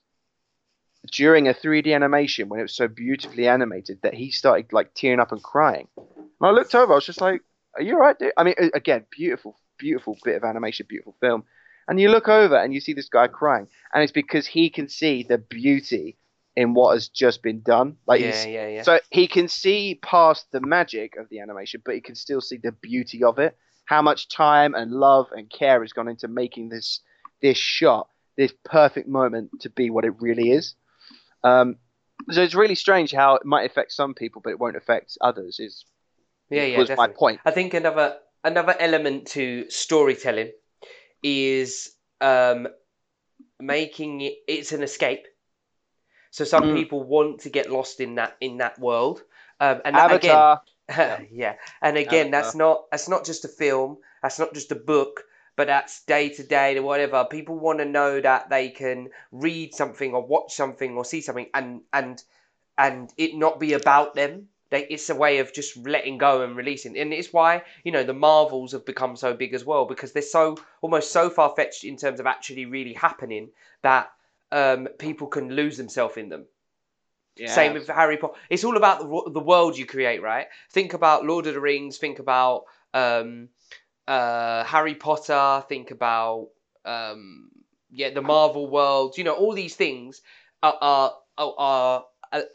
during a 3D animation when it was so beautifully animated that he started like tearing up and crying. And I looked over, I was just like, "Are you alright, dude?" I mean, again, beautiful, beautiful bit of animation, beautiful film. And you look over and you see this guy crying, and it's because he can see the beauty in what has just been done. Like, yeah, yeah, yeah. so he can see past the magic of the animation, but he can still see the beauty of it. How much time and love and care has gone into making this this shot, this perfect moment to be what it really is. Um, so it's really strange how it might affect some people, but it won't affect others. Is yeah, yeah, was definitely. my point. I think another another element to storytelling is um, making it it's an escape. So some Mm. people want to get lost in that in that world, um, and that, again, <laughs> yeah. And again, that's not that's not just a film. That's not just a book. But that's day to day or whatever. People want to know that they can read something or watch something or see something, and and and it not be about them. They, it's a way of just letting go and releasing, and it's why you know the Marvels have become so big as well because they're so almost so far fetched in terms of actually really happening that um, people can lose themselves in them. Yeah. Same with Harry Potter. It's all about the, the world you create, right? Think about Lord of the Rings. Think about um, uh, Harry Potter. Think about um, yeah, the Marvel world. You know, all these things are, are, are, are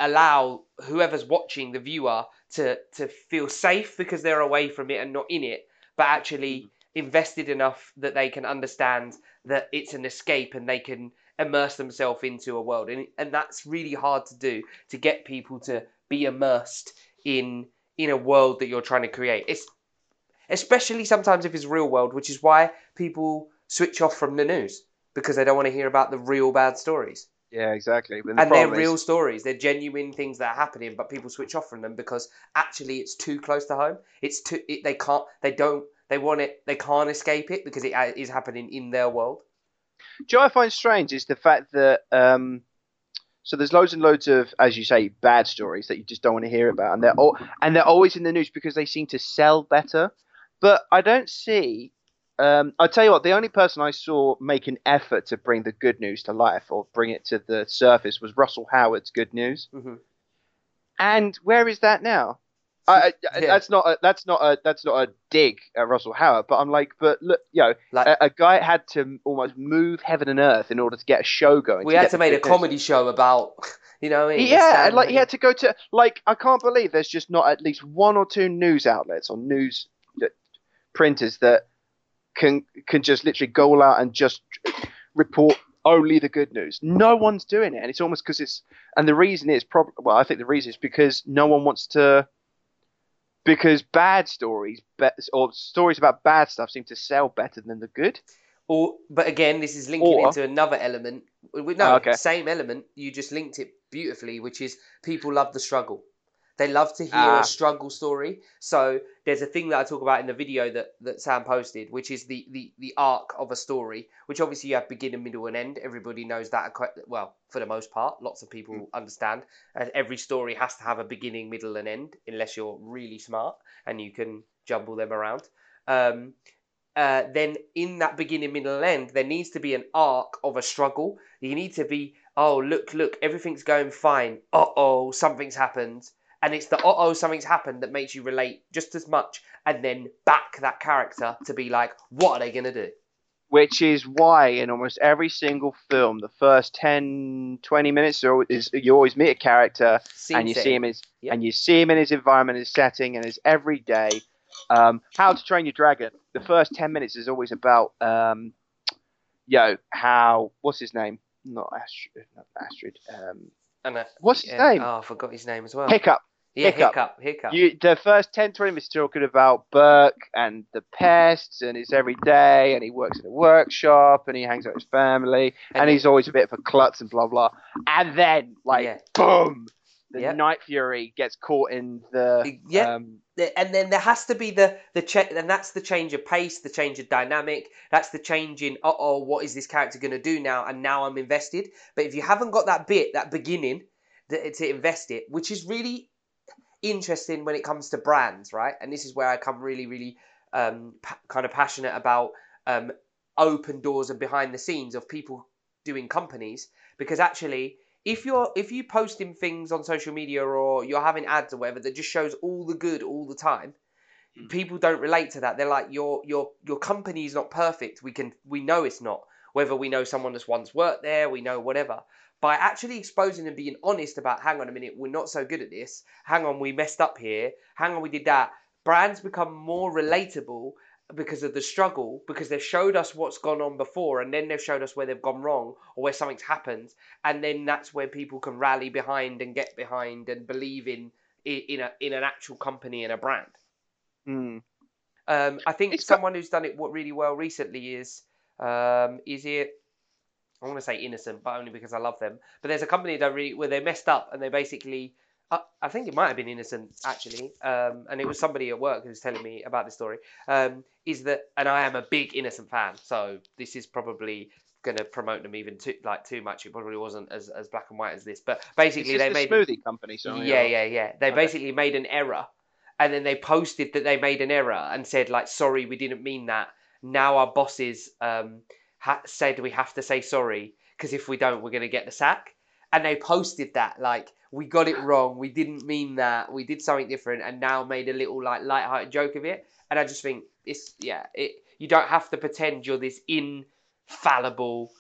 allow whoever's watching the viewer to to feel safe because they're away from it and not in it, but actually mm-hmm. invested enough that they can understand that it's an escape and they can immerse themselves into a world. And and that's really hard to do to get people to be immersed in in a world that you're trying to create. It's especially sometimes if it's real world which is why people switch off from the news because they don't want to hear about the real bad stories yeah, exactly. But the and they're is- real stories they're genuine things that are happening but people switch off from them because actually it's too close to home it's too it, they can't they don't they want it they can't escape it because it uh, happening in their world Do you know what I find strange is the fact that um, so there's loads and loads of, as you say, bad stories that you just don't want to hear about, and they're all and they're always in the news because they seem to sell better. But I don't see. Um, I'll tell you what, the only person I saw make an effort to bring the good news to life or bring it to the surface was Russell Howard's Good News. hmm And where is that now? I, I, <laughs> Yeah. That's not a, that's not a that's not a dig at Russell Howard, but I'm like, but look, you know, like a, a guy had to almost move heaven and earth in order to get a show going. we had to make a comedy show about <laughs> you know what I mean? Yeah, like he had to go to like I can't believe there's just not at least one or two news outlets or news printers that can can just literally go out and just report only the good news. No one's doing it, and it's almost because it's and the reason is probably well, I think the reason is because no one wants to because bad stories or stories about bad stuff seem to sell better than the good. Or, but again, this is linking Or- into another element. No, Oh, okay. same element. You just linked it beautifully, which is people love the struggle. They love to hear Ah. a struggle story. So there's a thing that I talk about in the video that, that Sam posted, which is the, the, the arc of a story, which obviously you have beginning, middle, and end. Everybody knows that, quite- well, for the most part. Lots of people Mm. understand. And every story has to have a beginning, middle, and end, unless you're really smart and you can jumble them around. Um, uh, then in that beginning, middle, and end, there needs to be an arc of a struggle. You need to be, oh, look, look, everything's going fine. Uh oh, something's happened. And it's the uh oh, something's happened that makes you relate just as much and then back that character to be like, what are they going to do? which is why in almost every single film, the first 10, 20 minutes is you always meet a character and you see him in his, and you see him in his environment, his setting, and his everyday. Um, How to Train Your Dragon. The first ten minutes is always about, um, yo, how what's his name? Not Astrid. Not Astrid. Um, And, uh, what's his yeah, name? Oh, I forgot his name as well. Hiccup. Yeah, Hiccup. Hiccup. Hiccup. You, the first 10, 20 minutes talking about Berk and the pests and his everyday, and he works in a workshop and he hangs out with his family, and, And- he's always a bit of a klutz and blah blah. And then, like, Yeah. boom, the Yeah. Night Fury gets caught in the Yeah. um, and then there has to be the the cha- and that's the change of pace, the change of dynamic. That's the change in uh oh, what is this character going to do now? And now I'm invested. But if you haven't got that bit, that beginning, that, to invest it, which is really interesting when it comes to brands, right? And this is where I come really, really um, pa- kind of passionate about um, open doors and behind the scenes of people doing companies. Because actually if you're if you posting things on social media or you're having ads or whatever that just shows all the good all the time Mm. people don't relate to that. They're like your your your company is not perfect. We can we know it's not. Whether we know someone that's once worked there we know whatever by actually exposing and being honest about hang on a minute we're not so good at this. Hang on we messed up here. Hang on we did that. Brands become more relatable because of the struggle because they've showed us what's gone on before and then they've showed us where they've gone wrong or where something's happened and then that's where people can rally behind and get behind and believe in in a in an actual company and a brand. Mm. um, I think It's got- someone who's done it what really well recently is um, is it I want to say innocent, but only because I love them. But there's a company that really where they messed up and they basically uh, I think it might have been innocent actually, um, and it was somebody at work who was telling me about this story. Um, is that and I am a big innocent fan, so this is probably going to promote them even too like too much. It probably wasn't as, as black and white as this, but basically they the made smoothie company. So yeah, yeah, yeah. They Okay. basically made an error, and then they posted that they made an error and said like, "Sorry, we didn't mean that." Now our bosses um, ha- said we have to say sorry because if we don't, we're gonna get the sack. And they posted that like, "We got it wrong. We didn't mean that. We did something different," and now made a little like light-hearted joke of it. And I just think it's yeah, it. You don't have to pretend you're this infallible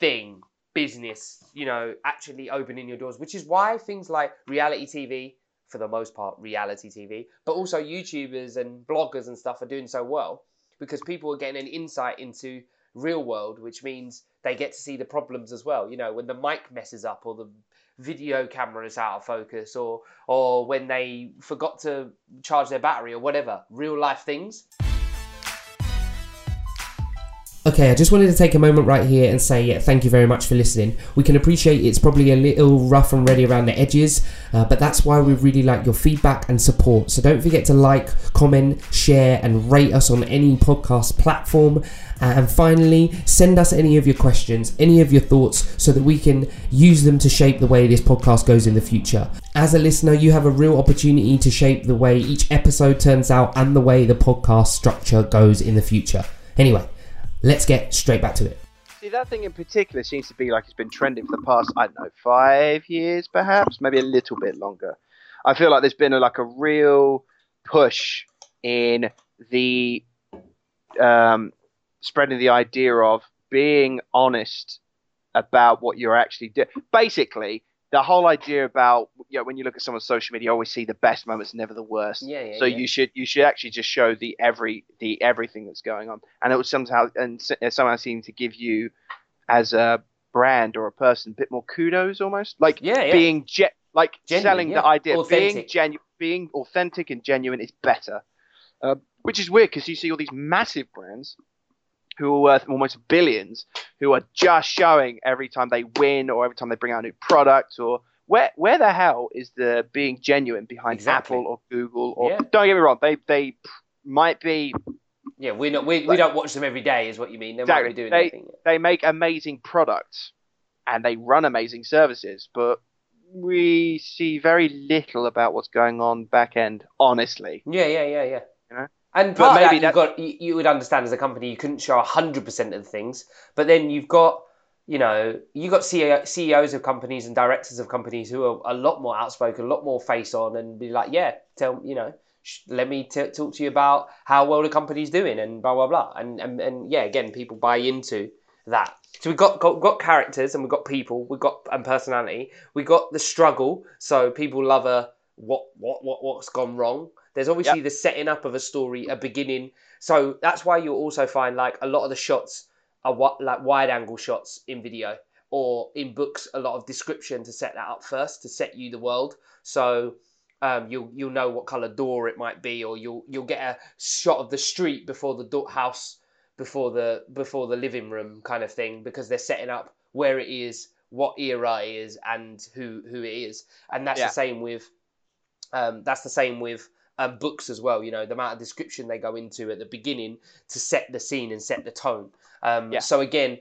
thing business, you know, actually opening your doors, which is why things like reality TV, for the most part, reality TV, but also YouTubers and bloggers and stuff are doing so well because people are getting an insight into real world, which means they get to see the problems as well. You know, when the mic messes up or the video camera is out of focus or or when they forgot to charge their battery or whatever, real life things. Okay, I just wanted to take a moment right here and say yeah, thank you very much for listening. We can appreciate it's probably a little rough and ready around the edges, uh, but that's why we really like your feedback and support. So don't forget to like, comment, share, and rate us on any podcast platform. Uh, and finally, send us any of your questions, any of your thoughts, so that we can use them to shape the way this podcast goes in the future. As a listener, you have a real opportunity to shape the way each episode turns out and the way the podcast structure goes in the future. Anyway, let's get straight back to it. See, that thing in particular seems to be like it's been trending for the past, I don't know, five years perhaps, maybe a little bit longer. I feel like there's been a, like a real push in the um, spreading the idea of being honest about what you're actually doing. Basically, the whole idea about you know, when you look at someone's social media, you always see the best moments, never the worst. Yeah, yeah. so yeah. you should you should actually just show the every the everything that's going on, and it would somehow and uh, somehow seem to give you as a brand or a person a bit more kudos almost like Yeah, yeah. being ge- like Genuine, selling the idea being genuine being authentic and genuine is better uh, which is weird because you see all these massive brands who are worth almost billions who are just showing every time they win or every time they bring out a new product or where where the hell is the being genuine behind Exactly. Apple or Google or Yeah. don't get me wrong they they might be Yeah, we're not. We, we don't watch them every day, is what you mean. They might be Exactly. doing They- anything. they make amazing products and they run amazing services but we see very little about what's going on back end honestly Yeah, yeah, yeah, yeah. You know? And But maybe that, got you, you would understand as a company you couldn't show hundred percent of the things, but then you've got you know you got CEO, CEOs of companies and directors of companies who are a lot more outspoken, a lot more face on, and be like, yeah, tell you know. sh- Let me t- talk to you about how well the company's doing and blah blah blah. And, and and yeah again people buy into that. So we've got, got got characters and we've got people we've got and personality. We've got the struggle. So people love a what what what what's gone wrong there's obviously the setting up of a story a beginning. So that's why you'll also find like a lot of the shots are what like wide angle shots in video or in books a lot of description to set that up first to set you the world. So um, you'll you'll know what color door it might be or you'll you'll get a shot of the street before the door, house before the before the living room kind of thing because they're setting up where it is what era it is and who who it is. And that's Yeah. the same with um, that's the same with um, books as well. You know, the amount of description they go into at the beginning to set the scene and set the tone. Um, Yeah. So again,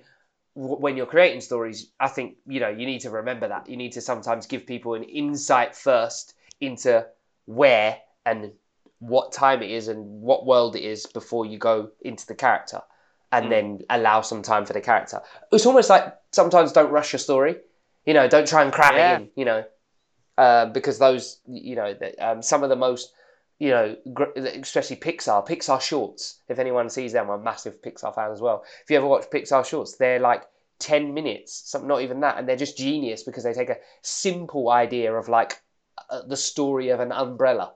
w- when you're creating stories, I think you know you need to remember that you need to sometimes give people an insight first into where and what time it is and what world it is before you go into the character. and Mm. then allow some time for the character. It's almost like sometimes don't rush your story. You know, don't try and cram Yeah. it in. You know, um, because those, you know, the, um, some of the most, you know, especially Pixar, Pixar shorts. If anyone sees them, I'm a massive Pixar fan as well. If you ever watch Pixar shorts, they're like 10 minutes, some, not even that, and they're just genius because they take a simple idea of like uh, the story of an umbrella.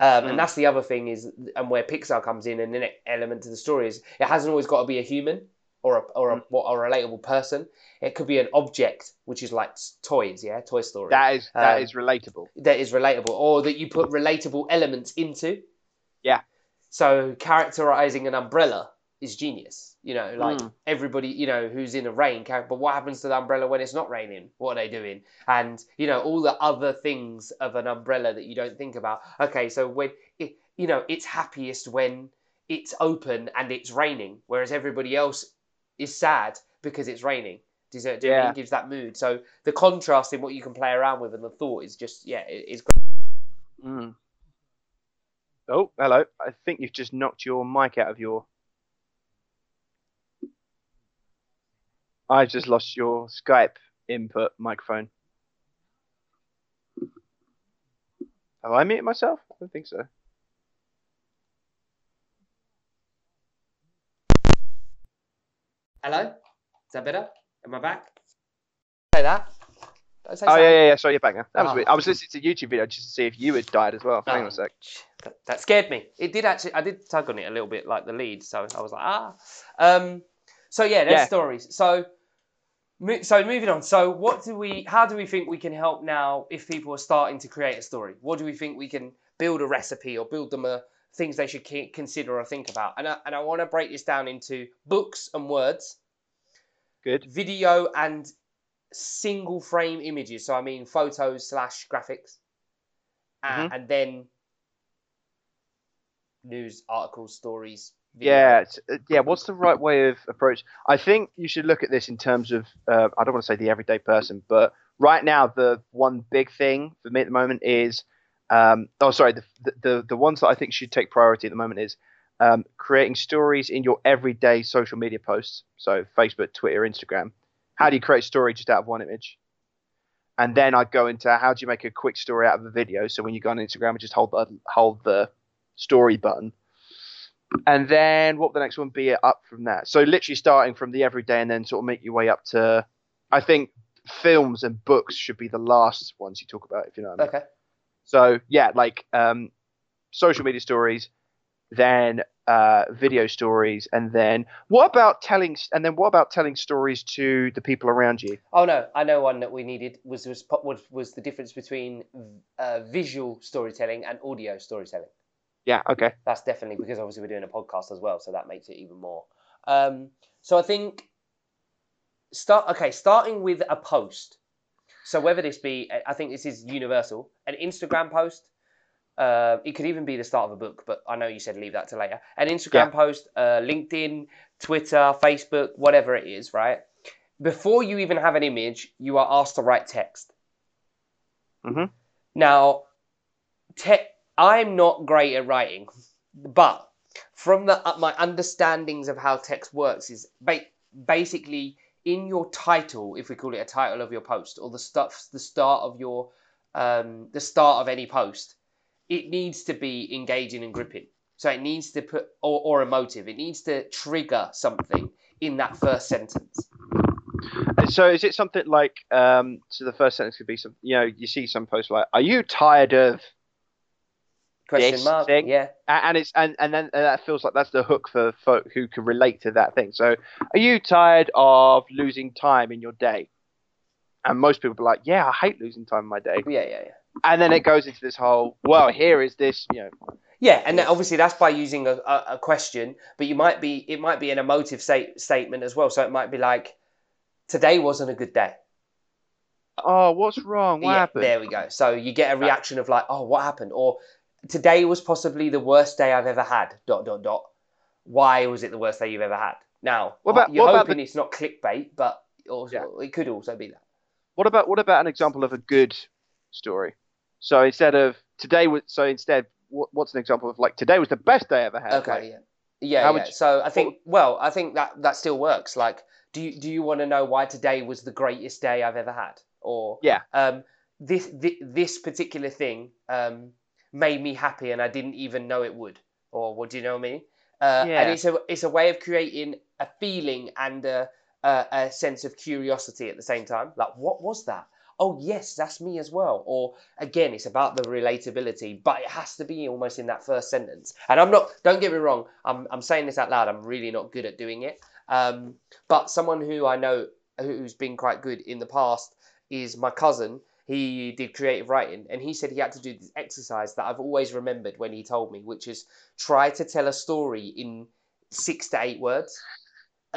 Um, Mm. And that's the other thing is, and where Pixar comes in, and an element to the story is it hasn't always got to be a human or a or a, or a relatable person. It could be an object, which is like toys, yeah, Toy Story That is that Um, is relatable. that is relatable, or that you put relatable elements into. Yeah. So characterizing an umbrella is genius. You know, like Mm. everybody, you know, who's in a rain. But what happens to the umbrella when it's not raining? What are they doing? And you know, all the other things of an umbrella that you don't think about. Okay, so when it, you know, it's happiest when it's open and it's raining, whereas everybody else is sad because it's raining. Does it, do you know what I Yeah. mean? gives that mood. So the contrast in what you can play around with and the thought is just yeah, it, it's great. Mm. Oh, hello. I think you've just knocked your mic out of your. I've just lost your Skype input microphone. Have I muted myself? I don't think so. Hello, is that better? Am I back? Say that. Say Oh yeah, something? yeah, yeah. Sorry, you're back now. That was Oh. weird. I was listening to a YouTube video just to see if you had died as well. Hang on Oh, a sec. That, that scared me. It did actually. I did tug on it a little bit, like the lead. So I was like, ah. Um. So yeah, there's Yeah. stories. So. mo- So moving on. So what do we? How do we think we can help now if people are starting to create a story? What do we think we can build a recipe or build them a things they should consider or think about? And I, and I want to break this down into books and words, Good. video and single frame images. So I mean photos slash graphics, uh, Mhm. and then news articles, stories. video. Yeah, uh, yeah. What's the right way of approach? I think you should look at this in terms of. Uh, I don't want to say the everyday person, but right now the one big thing for me at the moment is. Um, oh, sorry. The, the the ones that I think should take priority at the moment is um, creating stories in your everyday social media posts. So Facebook, Twitter, Instagram. How do you create a story just out of one image? And then I'd go into how do you make a quick story out of a video. So when you go on Instagram, and just hold the hold the story button and then what the next one be up from that? So literally starting from the everyday and then sort of make your way up to I think films and books should be the last ones you talk about, if you know what I mean. Okay. So yeah, like um, social media stories, then uh, video stories, and then what about telling? And then what about telling stories to the people around you? Oh no, I know one that we needed was was was, was the difference between uh, visual storytelling and audio storytelling. Yeah. Okay. That's definitely because obviously we're doing a podcast as well, so that makes it even more. Um, so I think start okay, starting with a post. So whether this be, I think this is universal, an Instagram post. Uh, it could even be the start of a book, but I know you said leave that to later. An Instagram Yeah. post, uh, LinkedIn, Twitter, Facebook, whatever it is, right? Before you even have an image, you are asked to write text. Mhm. Now, te- I'm not great at writing, but from the uh, my understandings of how text works is ba- basically in your title, if we call it a title of your post, or the stuff, the start of your, um, the start of any post, it needs to be engaging and gripping. So it needs to put or, or emotive. It needs to trigger something in that first sentence. So is it something like um, so the first sentence could be some you know you see some posts like are you tired of Question This mark. thing. Yeah. And it's and and then uh, that feels like that's the hook for folk who can relate to that thing. So, are you tired of losing time in your day? And most people are like, "Yeah, I hate losing time in my day." Yeah. Yeah. Yeah. And then it goes into this whole, "Well, here is this," you know. Yeah, and then obviously that's by using a, a, a question, but you might be it might be an emotive state, statement as well. So it might be like, "Today wasn't a good day." Oh, what's wrong? What yeah, happened? there we go. So you get a reaction of like, "Oh, what happened?" Or today was possibly the worst day I've ever had. Dot dot dot. Why was it the worst day you've ever had? Now, What about- you're what about hoping it's not clickbait, but also, it could also be that. What about what about an example of a good story? So instead of today was so instead, what, what's an example of like today was the best day I ever had? Okay, Like, yeah. Yeah, yeah. you- so I think well, I think that that still works. Like, do you do you want to know why today was the greatest day I've ever had, or Yeah. um, this this, this particular thing um, made me happy and I didn't even know it would, or what do you know what I mean? Uh, Yeah. And it's a it's a way of creating a feeling and a, a a sense of curiosity at the same time. Like, what was that? Oh yes, that's me as well. Or again, it's about the relatability, but it has to be almost in that first sentence. And I'm not. Don't get me wrong. I'm I'm saying this out loud. I'm really not good at doing it. Um, but someone who I know who's been quite good in the past is my cousin. He did creative writing, and he said he had to do this exercise that I've always remembered when he told me, which is try to tell a story in six to eight words,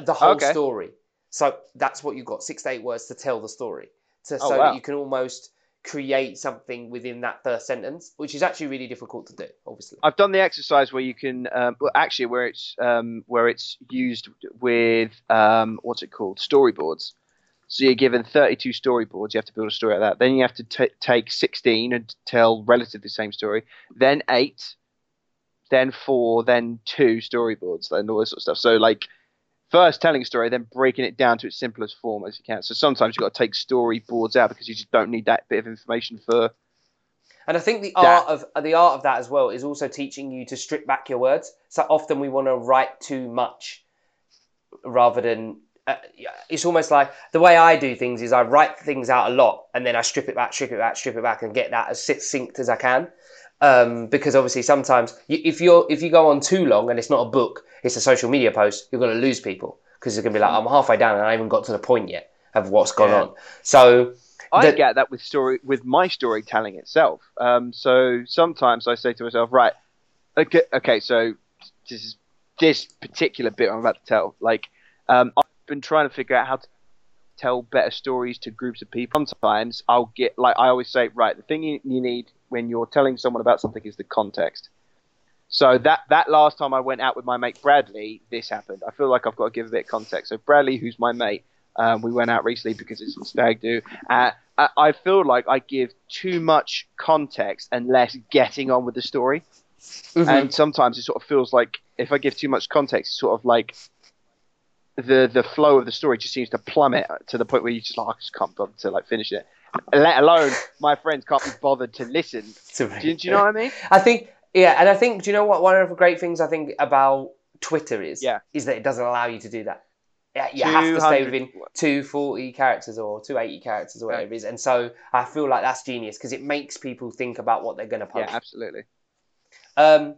the whole Okay. story. So that's what you've got six to eight words to tell the story, to, Oh, so wow. that you can almost create something within that first sentence, which is actually really difficult to do, obviously. I've done the exercise where you can, um, well, actually, where it's um, where it's used with um, what's it called, storyboards. So you're given 32 storyboards. You have to build a story out of that. Then you have to t- take 16 and tell relatively the same story. Then eight, then four, then two storyboards, and all this sort of stuff. So like, first telling a story, then breaking it down to its simplest form as you can. So sometimes you've got to take storyboards out because you just don't need that bit of information for. And I think the That- art of the art of that as well is also teaching you to strip back your words. So often we want to write too much rather than. Uh, it's almost like the way I do things is I write things out a lot and then I strip it back, strip it back, strip it back, and get that as succinct as I can. Um, because obviously sometimes you, if you're if you go on too long and it's not a book, it's a social media post, you're going to lose people because it's going to be like I'm halfway down and I haven't got to the point yet of what's gone Yeah. on. So I The- get that with story with my storytelling itself. Um, so sometimes I say to myself, right, okay, okay, so this is this particular bit I'm about to tell. Like, um, been trying to figure out how to tell better stories to groups of people. Sometimes I'll get like I always say, right, the thing you, you need when you're telling someone about something is the context. So that that last time I went out with my mate Bradley, this happened. I feel like I've got to give a bit of context. So Bradley, who's my mate, um, we went out recently because it's a stag do. Uh, I, I feel like I give too much context and less getting on with the story. mhm. And sometimes it sort of feels like if I give too much context, it's sort of like the the flow of the story just seems to plummet to the point where you just like I just can't bother to like finish it. Let alone my friends can't be bothered to listen. Do, you- do you know what I mean? I think, yeah, and I think, do you know what? One of the great things I think about Twitter is, Yeah. is that it doesn't allow you to do that. Yeah, you have to stay within 240 characters or 280 characters or whatever it is. And so I feel like that's genius because it makes people think about what they're going to post. Yeah, absolutely. Um,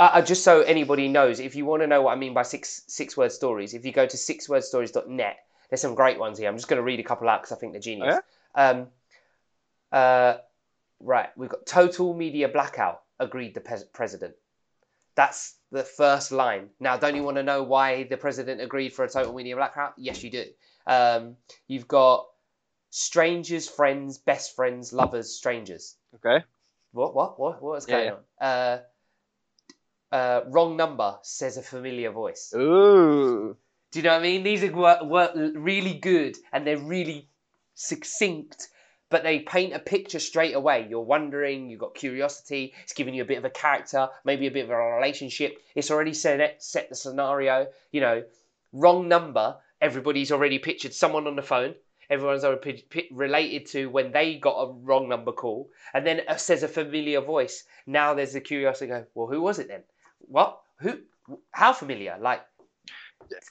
I, I, just so anybody knows, if you want to know what I mean by six six word stories, if you go to sixwordstories.net, there's some great ones here. I'm just going to read a couple out because I think they're genius. Um, uh, right, we've got total media blackout. Agreed, the pres- president. That's the first line. Now, don't you want to know why the president agreed for a total media blackout? Yes, you do. Um, you've got strangers, friends, best friends, lovers, strangers. Okay. What? What? What? What's Yeah, going yeah. on? Uh, uh, wrong number says a familiar voice. Ooh. Do you know what I mean? These are really good and they're really succinct, but they paint a picture straight away. You're wondering, you've got curiosity, it's giving you a bit of a character, maybe a bit of a relationship. It's already set set the scenario. You know, wrong number. Everybody's already pictured someone on the phone. Everyone's already related to when they got a wrong number call, and then it says a familiar voice. Now there's the curiosity. Go, well, who was it then? What? Who? How familiar? Like,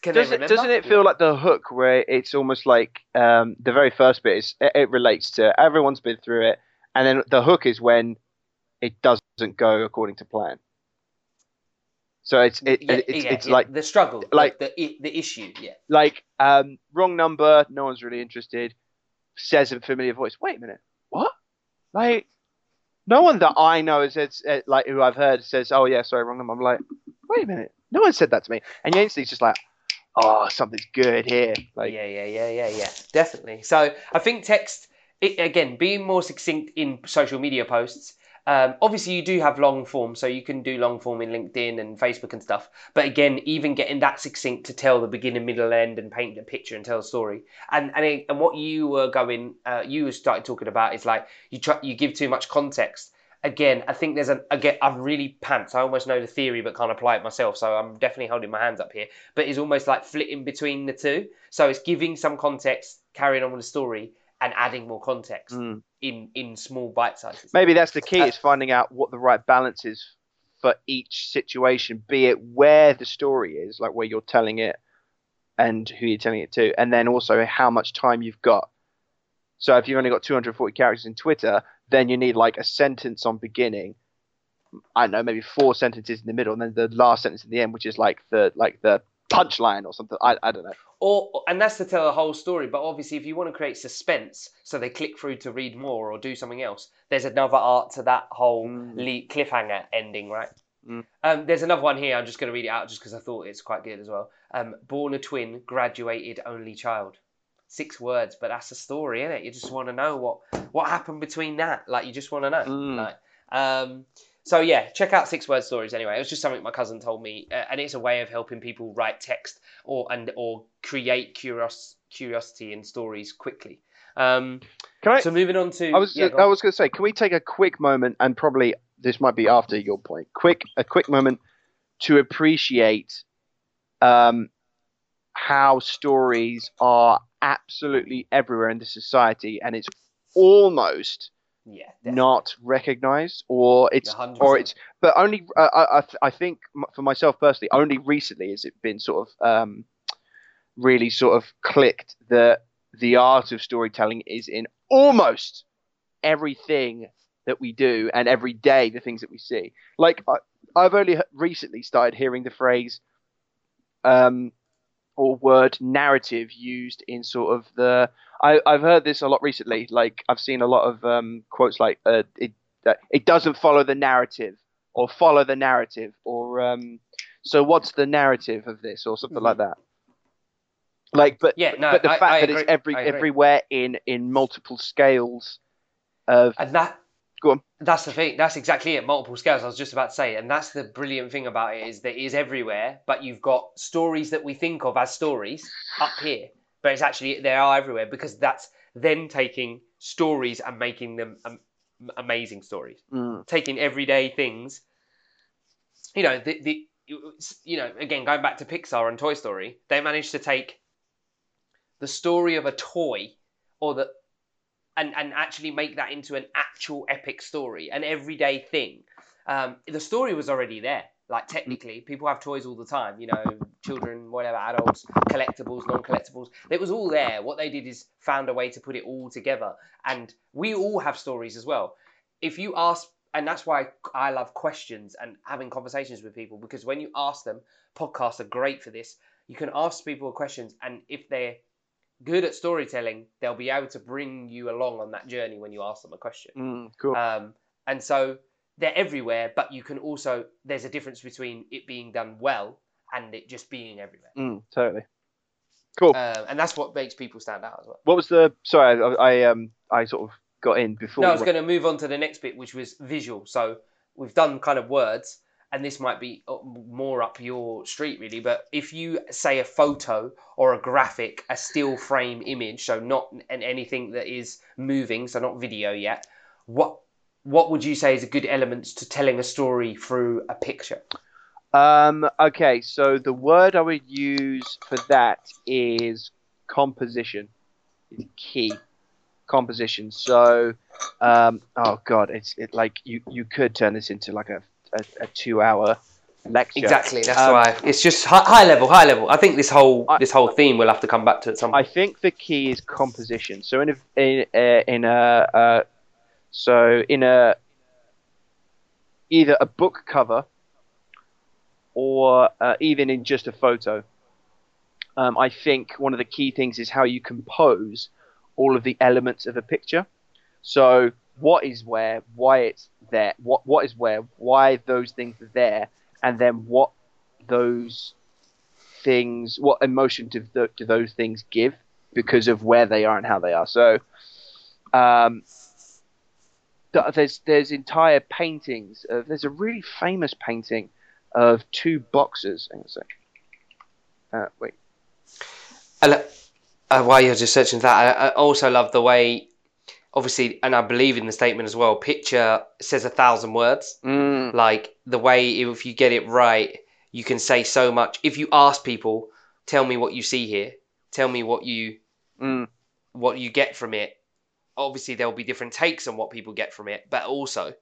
can Does they it, remember? doesn't it feel like the hook where it's almost like um, the very first bit is it, it relates to everyone's been through it, and then the hook is when it doesn't go according to plan. So it's it, Yeah, it's, yeah, it's yeah, like the struggle, like- like the the issue. Yeah, like um, wrong number, no one's really interested. Says in familiar voice. Wait a minute, what? Like no one that I know says uh, like who I've heard says, oh yeah, sorry, wrong number. I'm like, wait a minute, no one said that to me, and instantly just like, oh, something's good here. Like yeah, yeah, yeah, yeah, yeah, definitely. So I think text it, again being more succinct in social media posts. Um, obviously, you do have long form, so you can do long form in LinkedIn and Facebook and stuff. But again, even getting that succinct to tell the beginning, middle, end, and paint a picture and tell a story. And and it, and what you were going, uh, you were started talking about is like you try, you give too much context. again, I think there's a again. I'm really pants. I almost know the theory, but can't apply it myself. So I'm definitely holding my hands up here. But it's almost like flitting between the two. So it's giving some context, carrying on with the story, and adding more context Mm. in in small bite sizes. Maybe that's the key. Uh, is finding out what the right balance is for each situation, be it where the story is, like where you're telling it, and who you're telling it to, and then also how much time you've got. So if you've only got 240 characters in Twitter, then you need like a sentence on beginning. I don't know, maybe four sentences in the middle, and then the last sentence in the end, which is like the like the punchline or something. I, I don't know. Or and that's to tell a whole story. But obviously, if you want to create suspense, so they click through to read more or do something else, there's another art to that whole Mm. le- cliffhanger ending, right? Mm. Um, there's another one here. I'm just going to read it out just because I thought it's quite good as well. Um, born a twin, graduated only child. Six words, but that's a story, isn't it? You just want to know what what happened between that. Like you just want to know. Mm. Like, um, so yeah, check out six word stories anyway. It was just something my cousin told me, uh, and it's a way of helping people write text or and or create curios- curiosity in stories quickly. Um, Can I? so moving on to I was yeah, I was going to say, can we take a quick moment, and probably this might be after your point. Quick, a quick moment to appreciate um, how stories are absolutely everywhere in the society, and it's almost yeah, definitely. not recognized, or it's 100%. or it's but only uh, I I, I think for myself personally, only recently has it been sort of um, really sort of clicked that the art of storytelling is in almost everything that we do and every day the things that we see. Like I, I've only recently started hearing the phrase um, or word narrative used in sort of the. I, I've heard this a lot recently. Like I've seen a lot of um, quotes like uh, it uh, it doesn't follow the narrative or follow the narrative or um, so what's the narrative of this or something like that. Like, but yeah, no, but the I, fact I that agree. it's every everywhere in in multiple scales of and that Go on. That's the thing. That's exactly it. Multiple scales. I was just about to say, and that's the brilliant thing about it is that it is everywhere. But you've got stories that we think of as stories up here, but it's actually they are everywhere because that's then taking stories and making them um, amazing stories. Mm, Taking everyday things. You know the the you know again going back to Pixar and Toy Story, they managed to take the story of a toy or the and, and actually make that into an actual epic story, an everyday thing. Um, the story was already there. Like technically, people have toys all the time. You know, children, whatever, adults, collectibles, non-collectibles. It was all there. What they did is found a way to put it all together. And we all have stories as well. If you ask, and that's why I love questions and having conversations with people because when you ask them, podcasts are great for this. You can ask people questions, and if they're good at storytelling, they'll be able to bring you along on that journey when you ask them a question. mm, cool. Um, and so they're everywhere, but you can also there's a difference between it being done well and it just being everywhere. Mm, totally. Cool. Um, and that's what makes people stand out as well. what was the? Sorry, I, I um I sort of got in before. No, I we was went- going to move on to the next bit, which was visual. So we've done kind of words, and this might be uh, more up your street, really. But if you say a photo or a graphic, a still frame image, so not an anything that is moving, so not video yet, what what would you say is a good element to telling a story through a picture? Um, okay, so the word I would use for that is composition. Is key. Composition. So, um, oh god, it's it like you you could turn this into like a a, a two hour lecture. Exactly. That's Um, why it's just high, high level, high level. I think this whole I- this whole theme we'll have to come back to at some I think the key is composition. So in a in a, in a uh, so in a either a book cover or uh, even in just a photo. Um, I think one of the key things is how you compose all of the elements of a picture. So what is where, why it's there, what what is where, why those things are there, and then what those things, what emotion do, do those things give because of where they are and how they are. So, um, there's there's entire paintings. Of, there's a really famous painting of two boxers. Hang on a sec. Uh, wait. And, uh, while you're just searching that, I, I also love the way obviously, and I believe in the statement as well. Picture says a thousand words. Mm, Like the way if you get it right, you can say so much. If you ask people, tell me what you see here. Tell me what you mm, what you get from it. Obviously, there'll be different takes on what people get from it, but also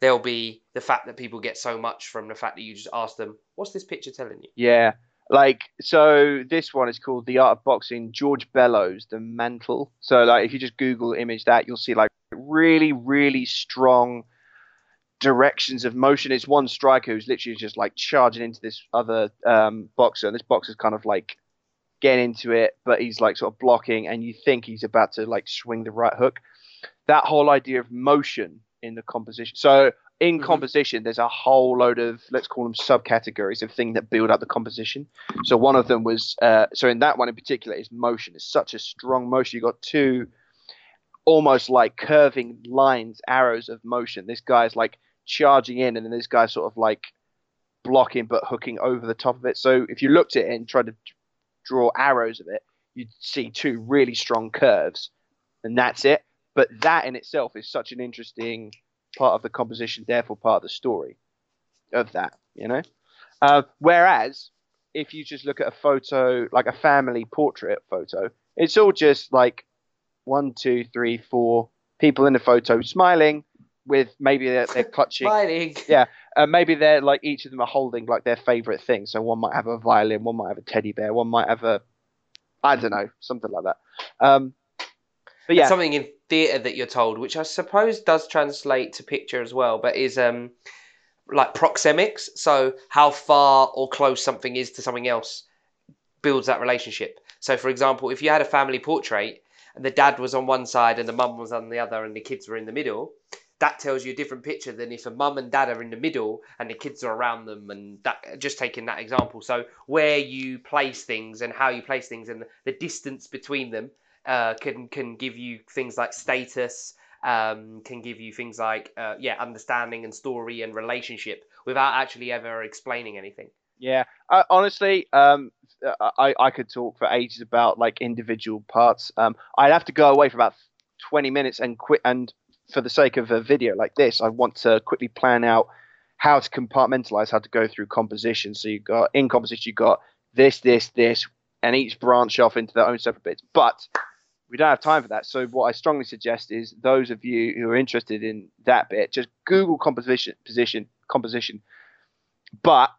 there'll be the fact that people get so much from the fact that you just ask them, "What's this picture telling you?" yeah. Like so, this one is called "The Art of Boxing." George Bellows, the mantle. So, like, if you just Google image that, you'll see like really, really strong directions of motion. It's one striker who's literally just like charging into this other um, boxer, and this boxer's kind of like getting into it, but he's like sort of blocking, and you think he's about to like swing the right hook. That whole idea of motion in the composition. So in Mhm. composition, there's a whole load of let's call them subcategories of things that build up the composition. So one of them was uh, so in that one in particular is motion. It's such a strong motion. You got two almost like curving lines, arrows of motion. This guy's like charging in, and then this guy's sort of like blocking but hooking over the top of it. So if you looked at it and tried to draw arrows of it, you'd see two really strong curves, and that's it. But that in itself is such an interesting part of the composition, therefore part of the story of that, you know. Uh, whereas if you just look at a photo, like a family portrait photo, it's all just like one, two, three, four people in the photo smiling with maybe they're, they're <laughs> clutching Smiling. <laughs> Yeah. uh, maybe they're like each of them are holding like their favorite thing. So one might have a violin, one might have a teddy bear, one might have a, I don't know, something like that. Um, but yeah, something in theatre that you're told, which I suppose does translate to picture as well, but is um like proxemics. So how far or close something is to something else builds that relationship. So for example, if you had a family portrait and the dad was on one side and the mum was on the other and the kids were in the middle, that tells you a different picture than if a mum and dad are in the middle and the kids are around them and that just taking that example. So where you place things and how you place things and the distance between them uh, can can give you things like status, um, can give you things like uh, yeah, understanding and story and relationship without actually ever explaining anything. yeah. I, honestly, um, I I could talk for ages about like individual parts. Um, I'd have to go away for about twenty minutes and quit. And for the sake of a video like this, I want to quickly plan out how to compartmentalize, how to go through composition. So you got in composition, you got this, this, this, and each branch off into their own separate bits. But we don't have time for that. So what I strongly suggest is those of you who are interested in that bit, just Google composition position composition. But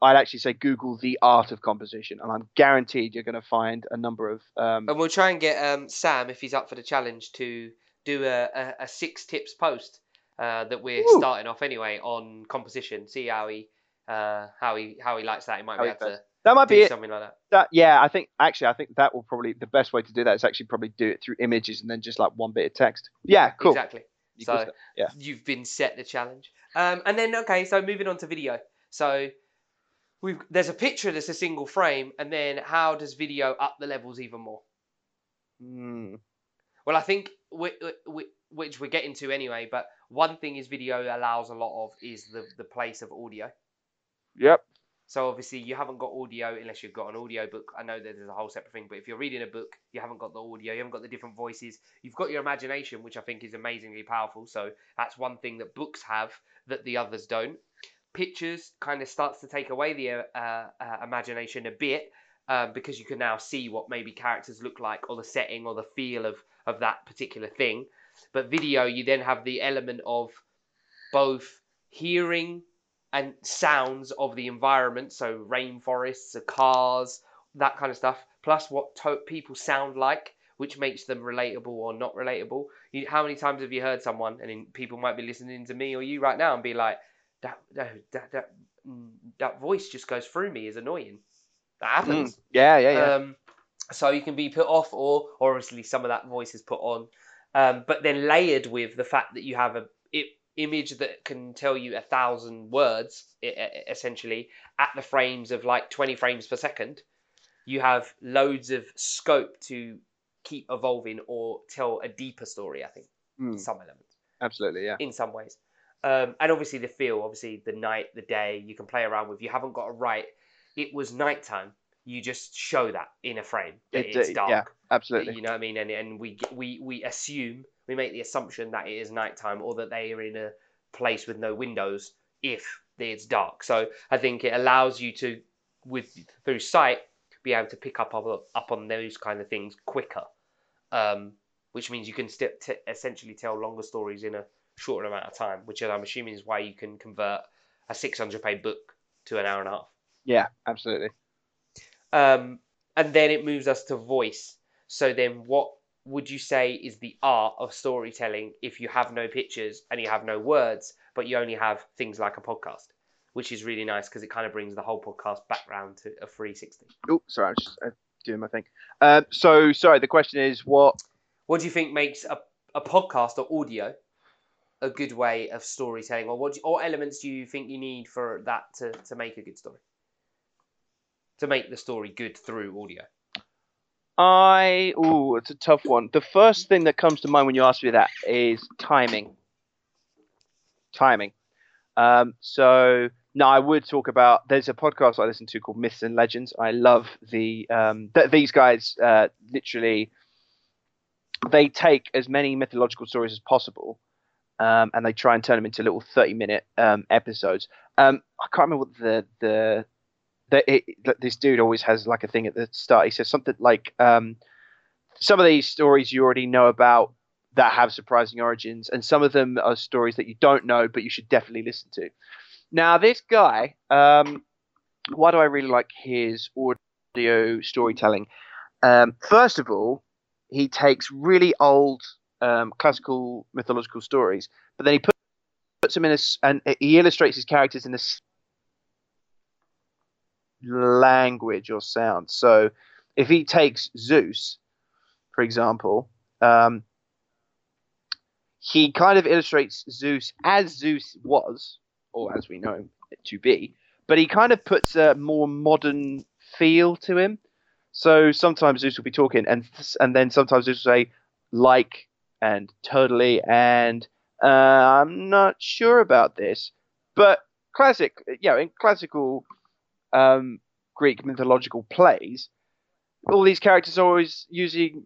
I'd actually say Google the art of composition, and I'm guaranteed you're going to find a number of um, And we'll try and get um, Sam, if he's up for the challenge, to do a, a, a six tips post uh, that we're Woo. starting off anyway on composition. See how he uh, how he how he likes that. He might How be able to that might be it. something like that. That yeah, I think actually I think that will probably the best way to do that is actually probably do it through images and then just like one bit of text. Yeah, cool. Exactly. You So- yeah, You've been set the challenge. Um, and then okay, so moving on to video. So we've there's a picture that's a single frame, and then how does video up the levels even more? Mm, Well, I think we, we, which we're getting to anyway. But one thing is video allows a lot of is the the place of audio. yep. So obviously you haven't got audio unless you've got an audio book. I know that there's a whole separate thing, but if you're reading a book, you haven't got the audio, you haven't got the different voices. You've got your imagination, which I think is amazingly powerful. So that's one thing that books have that the others don't. Pictures kind of starts to take away the uh, uh, imagination a bit um, because you can now see what maybe characters look like or the setting or the feel of of that particular thing. But video, you then have the element of both hearing and sounds of the environment, so rainforests, uh, cars, that kind of stuff, plus what to- people sound like, which makes them relatable or not relatable. You, how many times have you heard someone, and in, people might be listening to me or you right now, and be like, "That that that that, mm, that voice just goes through me is annoying." That happens. Mm, yeah, yeah, yeah. Um, so you can be put off, or, or obviously some of that voice is put on, um, but then layered with the fact that you have a i image that can tell you a thousand words, essentially at the frames of like twenty frames per second. You have loads of scope to keep evolving or tell a deeper story. I think Mm, some elements absolutely, yeah. in some ways. Um, and obviously the feel, obviously the night, the day, you can play around with. You haven't got to write. It was nighttime. you just show that in a frame that It- it's dark. yeah, absolutely. You know what I mean? And and we we we assume we make the assumption that it is nighttime or that they are in a place with no windows if it's dark. So I think it allows you to with through sight be able to pick up up, up on those kind of things quicker. Um, which means you can st- t- essentially tell longer stories in a shorter amount of time, which I'm assuming is why you can convert a 600 page book to an hour and a half. Yeah, absolutely. Um, and then it moves us to voice. So then, what would you say is the art of storytelling if you have no pictures and you have no words, but you only have things like a podcast, which is really nice because it kind of brings the whole podcast background to a 360. Oh, sorry, I'm just uh, doing my thing. Um, so, sorry, the question is what? What do you think makes a, a podcast or audio a good way of storytelling, or what do, or elements do you think you need for that to, to make a good story? To make the story good through audio. I oh, it's a tough one. The first thing that comes to mind when you ask me that is timing. Timing. Um, so now I would talk about. There's a podcast I listen to called Myths and Legends. I love the um, th- these guys. Uh, literally, they take as many mythological stories as possible, um, and they try and turn them into little 30 minute um, episodes. Um, I can't remember what the the that it, that this dude always has like a thing at the start. He says something like, um, "Some of these stories you already know about that have surprising origins, and some of them are stories that you don't know, but you should definitely listen to." Now, this guy, um, why do I really like his audio storytelling? Um, first of all, he takes really old um, classical mythological stories, but then he puts, puts them in a and he illustrates his characters in a language or sound. So if he takes Zeus, for example, um, he kind of illustrates Zeus as Zeus was, or as we know it to be, but he kind of puts a more modern feel to him. So sometimes Zeus will be talking, and and then sometimes Zeus will say like and totally, and uh, I'm not sure about this, but classic, you know, in classical um, Greek mythological plays, all these characters are always using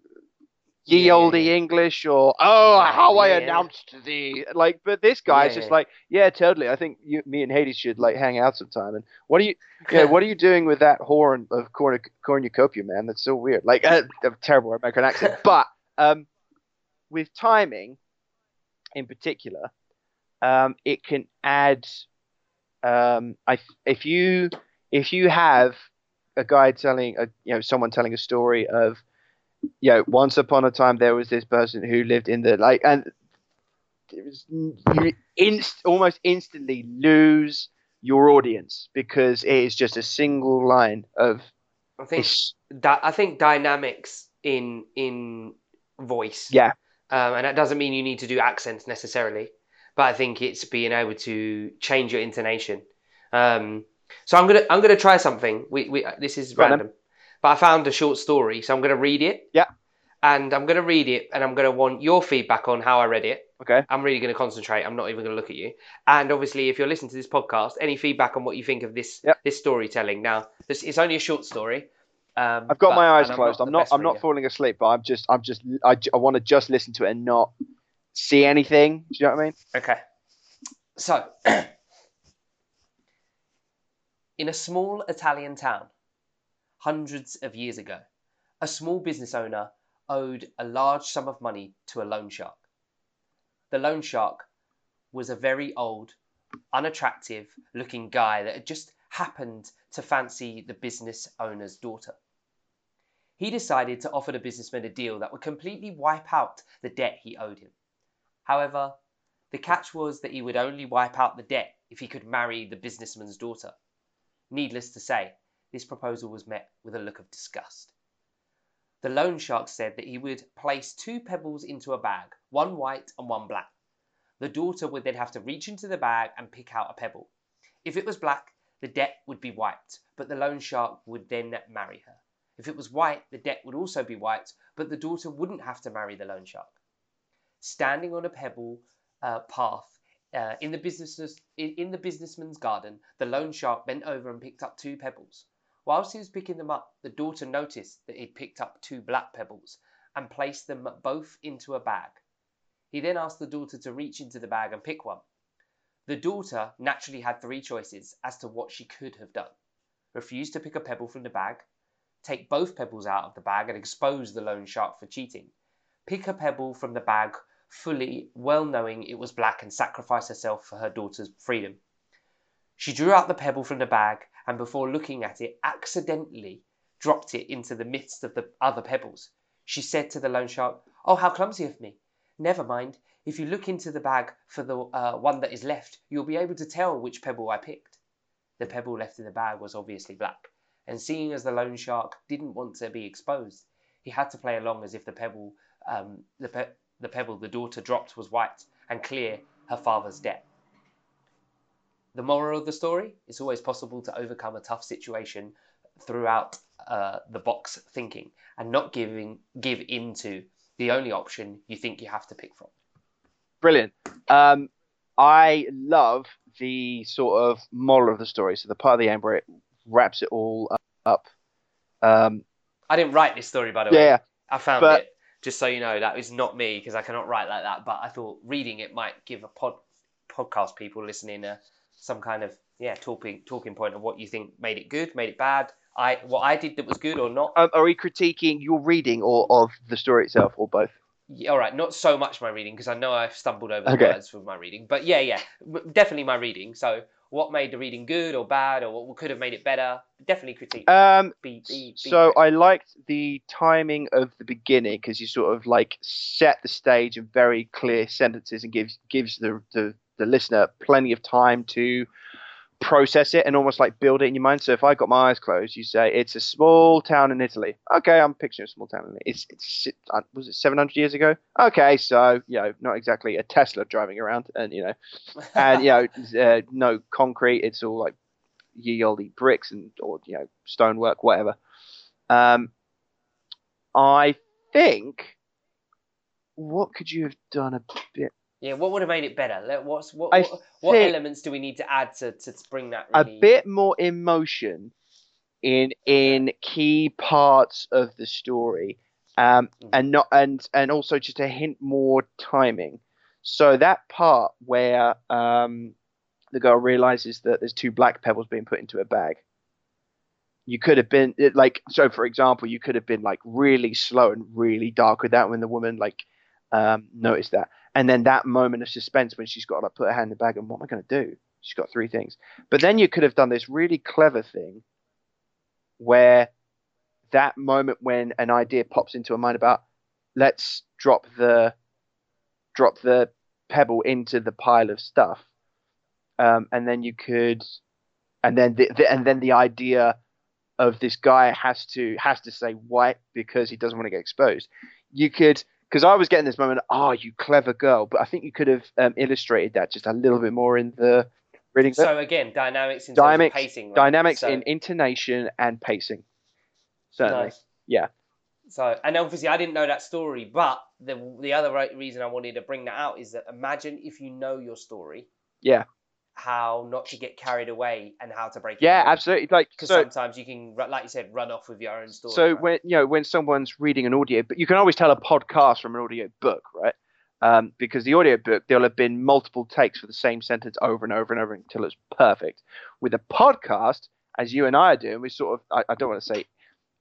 ye Yeah, olde. English or oh how I Yeah. announced thee like but this guy Yeah, just like yeah totally. I think you, me and Hades should like hang out sometime. And what are you yeah what are you doing with that horn of corn- cornucopia man? That's so weird. Like <laughs> uh, a terrible American accent. <laughs> But um with timing in particular um it can add um I if you if you have a guy telling a you know someone telling a story of you know once upon a time there was this person who lived in the like and it was, you inst- almost instantly lose your audience because it is just a single line of I think that I think dynamics in in voice. yeah Um, and that doesn't mean you need to do accents necessarily, but I think it's being able to change your intonation. Um, so I'm gonna I'm gonna try something. We, we this is Go random, but I found a short story, so I'm gonna read it. Yeah. And I'm gonna read it, and I'm gonna want your feedback on how I read it. okay I'm really going to concentrate. I'm not even going to look at you. And obviously, if you're listening to this podcast, any feedback on what you think of this Yep. this storytelling? Now, this it's only a short story. Um, I've got but- my eyes closed I'm not I'm not reader. falling asleep but I'm just I'm just I, I want to just listen to it and not see anything do you know what I mean Okay. So, <clears throat> in a small Italian town, hundreds of years ago, a small business owner owed a large sum of money to a loan shark. The loan shark was a very old, unattractive looking guy that had just happened to fancy the business owner's daughter. He decided to offer the businessman a deal that would completely wipe out the debt he owed him. However, the catch was that he would only wipe out the debt if he could marry the businessman's daughter. Needless to say, this proposal was met with a look of disgust. The loan shark said that he would place two pebbles into a bag, one white and one black. The daughter would then have to reach into the bag and pick out a pebble. If it was black, the debt would be wiped, but the loan shark would then marry her. If it was white, the debt would also be wiped, but the daughter wouldn't have to marry the loan shark. Standing on a pebble uh, path uh, in the in in the businessman's garden, the loan shark bent over and picked up two pebbles. Whilst he was picking them up, the daughter noticed that he'd picked up two black pebbles and placed them both into a bag. He then asked the daughter to reach into the bag and pick one. The daughter naturally had three choices as to what she could have done refuse to pick a pebble from the bag, take both pebbles out of the bag and expose the loan shark for cheating, pick a pebble from the bag fully well knowing it was black and sacrificed herself for her daughter's freedom. She drew out the pebble from the bag and before looking at it accidentally dropped it into the midst of the other pebbles. She said to the loan shark, Oh, how clumsy of me! Never mind, if you look into the bag for the uh, one that is left, you'll be able to tell which pebble I picked. The pebble left in the bag was obviously black, and seeing as the loan shark didn't want to be exposed, he had to play along as if the pebble, um, the, pe- the pebble the daughter dropped was white and clear her father's debt. The moral of the story: it's always possible to overcome a tough situation throughout uh, the box thinking and not giving give into the only option you think you have to pick from. Brilliant. Um, I love the sort of moral of the story. So the part of the end where it wraps it all up. Um, I didn't write this story, by the way. yeah, I found but- it. Just so you know, that is not me because I cannot write like that. But I thought reading it might give a pod podcast people listening uh, some kind of yeah talking talking point of what you think made it good, made it bad. I what I did that was good or not. um, are we critiquing your reading or of the story itself, or both? Yeah, all right, not so much my reading because I know I've stumbled over the Okay. words with my reading. But yeah, yeah, definitely my reading. So what made the reading good or bad or what could have made it better? Definitely critique. Um, be, be, be so. I liked the timing of the beginning because you sort of like set the stage in very clear sentences and gives gives the, the the listener plenty of time to process it and almost like build it in your mind. So if I got my eyes closed, you say it's a small town in Italy. Okay, I'm picturing a small town in Italy. It's, it's uh, was it 700 years ago? Okay, so you know, not exactly a Tesla driving around, and you know, and you know, <laughs> uh, no concrete. It's all like ye olde bricks and or you know, stonework, whatever. Um, I think what could you have done a bit yeah, what would have made it better? Let- What's what? I what, what elements do we need to add to, to bring that? a bit more emotion in in key parts of the story um Mhm. and not and and also just a hint more timing so that part where um the girl realizes that there's two black pebbles being put into a bag you could have been it, like so for example you could have been like really slow and really dark with that when the woman like um noticed that and then that moment of suspense when she's got to like, put her hand in the bag and what am i going to do? She's got three things. But then you could have done this really clever thing where that moment when an idea pops into her mind about let's drop the drop the pebble into the pile of stuff um, and then you could and then the, the and then the idea of this guy has to has to say white because he doesn't want to get exposed. You could because I was getting this moment, oh, you clever girl, but I think you could have um, illustrated that just a little bit more in the reading. So again, dynamics in Dynamics- pacing. Right? Dynamics So- in intonation and pacing. Certainly. Nice. Yeah. So, and obviously, I didn't know that story, but the the other right reason I wanted to bring that out is that imagine if you know your story, Yeah. How not to get carried away and how to break. Yeah, absolutely. Like Because so, sometimes you can, like you said, run off with your own story. so right? when you know when someone's reading an audio, but you can always tell a podcast from an audio book, right? Um, because the audio book there'll have been multiple takes for the same sentence over and over and over until it's perfect. With a podcast, as you and I are doing, we sort of I, I don't want to say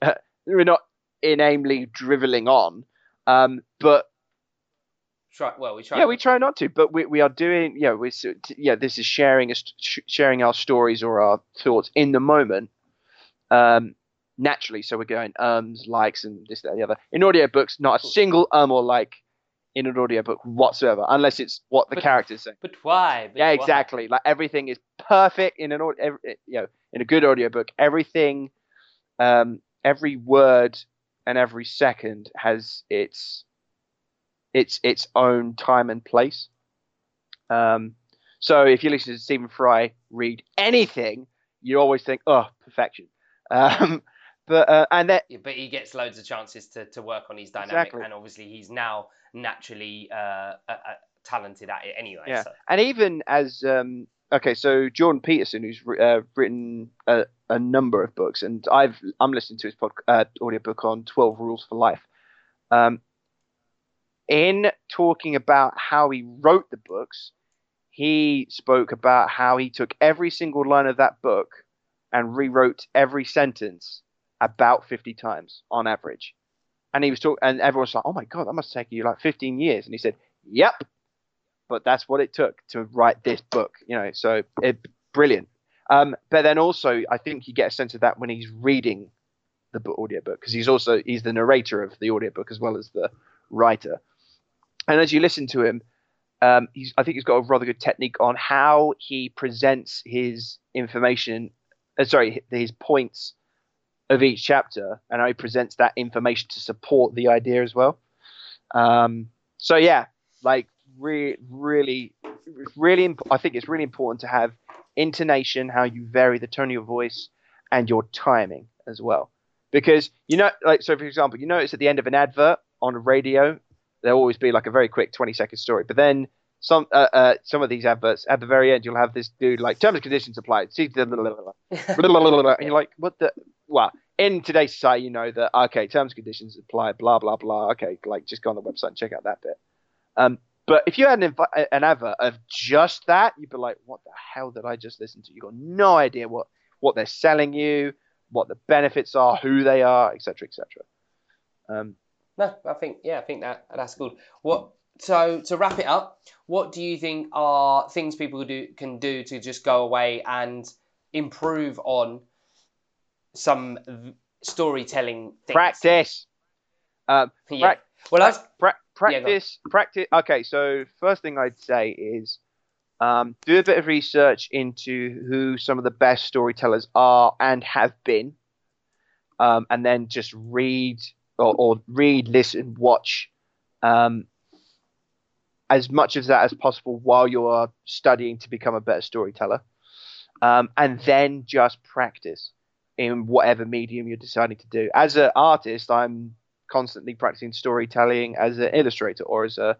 <laughs> we're not inanely driveling on, um, but try, well, we try. yeah, we try not to, but we, we are doing. Yeah, we yeah. This is sharing us sharing our stories or our thoughts in the moment, um, naturally. So we're going ums, likes, and this, that, and the other. In audiobooks, not a single um or like in an audiobook whatsoever, unless it's what the But- characters say. But why? But Yeah, why? exactly. Like everything is perfect in an au- every, you know in a good audiobook. Everything, um, every word and every second has its its its own time and place. Um, so if you listen to Stephen Fry read anything, you always think, oh, perfection. Um, <laughs> but uh, and that but he gets loads of chances to, to work on his dynamic, Exactly. and obviously he's now naturally uh, talented at it anyway. Yeah. So. and even as um, okay, so Jordan Peterson, who's uh, written uh, a number of books, and I've I'm listening to his pod, uh, audiobook on Twelve Rules for Life. Um, in talking about how he wrote the books, he spoke about how he took every single line of that book and rewrote every sentence about 50 times on average. And he was talking, and everyone's like, "Oh my god, that must take you like 15 years." And he said, "Yep, but that's what it took to write this book." You know, so it brilliant. Um, but then also, I think you get a sense of that when he's reading the book, audiobook because he's also he's the narrator of the audiobook as well as the writer. And as you listen to him, um, I think he's got a rather good technique on how he presents his information, uh, sorry, his points of each chapter, and how he presents that information to support the idea as well. Um, so yeah, like re- really, really, imp- I think it's really important to have intonation, how you vary the tone of your voice, and your timing as well. Because you know, like so, for example, you notice at the end of an advert on a radio, there'll always be like a very quick 20 second story. But then some uh, uh, some of these adverts at the very end, you'll have this dude like terms and conditions applied. See, <laughs> and you're like, what the? Well, in today's society, you know that okay, terms and conditions apply. Blah blah blah. Okay, like just go on the website and check out that bit. Um, but if you had an, inv- an advert of just that, you'd be like, what the hell did I just listen to? You got no idea what what they're selling you, what the benefits are, who they are, etc. etc. Um, no, I think yeah, I think that that's good. What so to wrap it up, what do you think are things people do can do to just go away and improve on some storytelling things? practice. Um, Yeah. prac- well, I was, pra- Yeah, practice, practice. Okay, so first thing I'd say is um, do a bit of research into who some of the best storytellers are and have been, um, and then just read or, or read, listen, watch um, as much of that as possible while you are studying to become a better storyteller, um, and then just practice in whatever medium you're deciding to do. As an artist, I'm constantly practicing storytelling as an illustrator or as a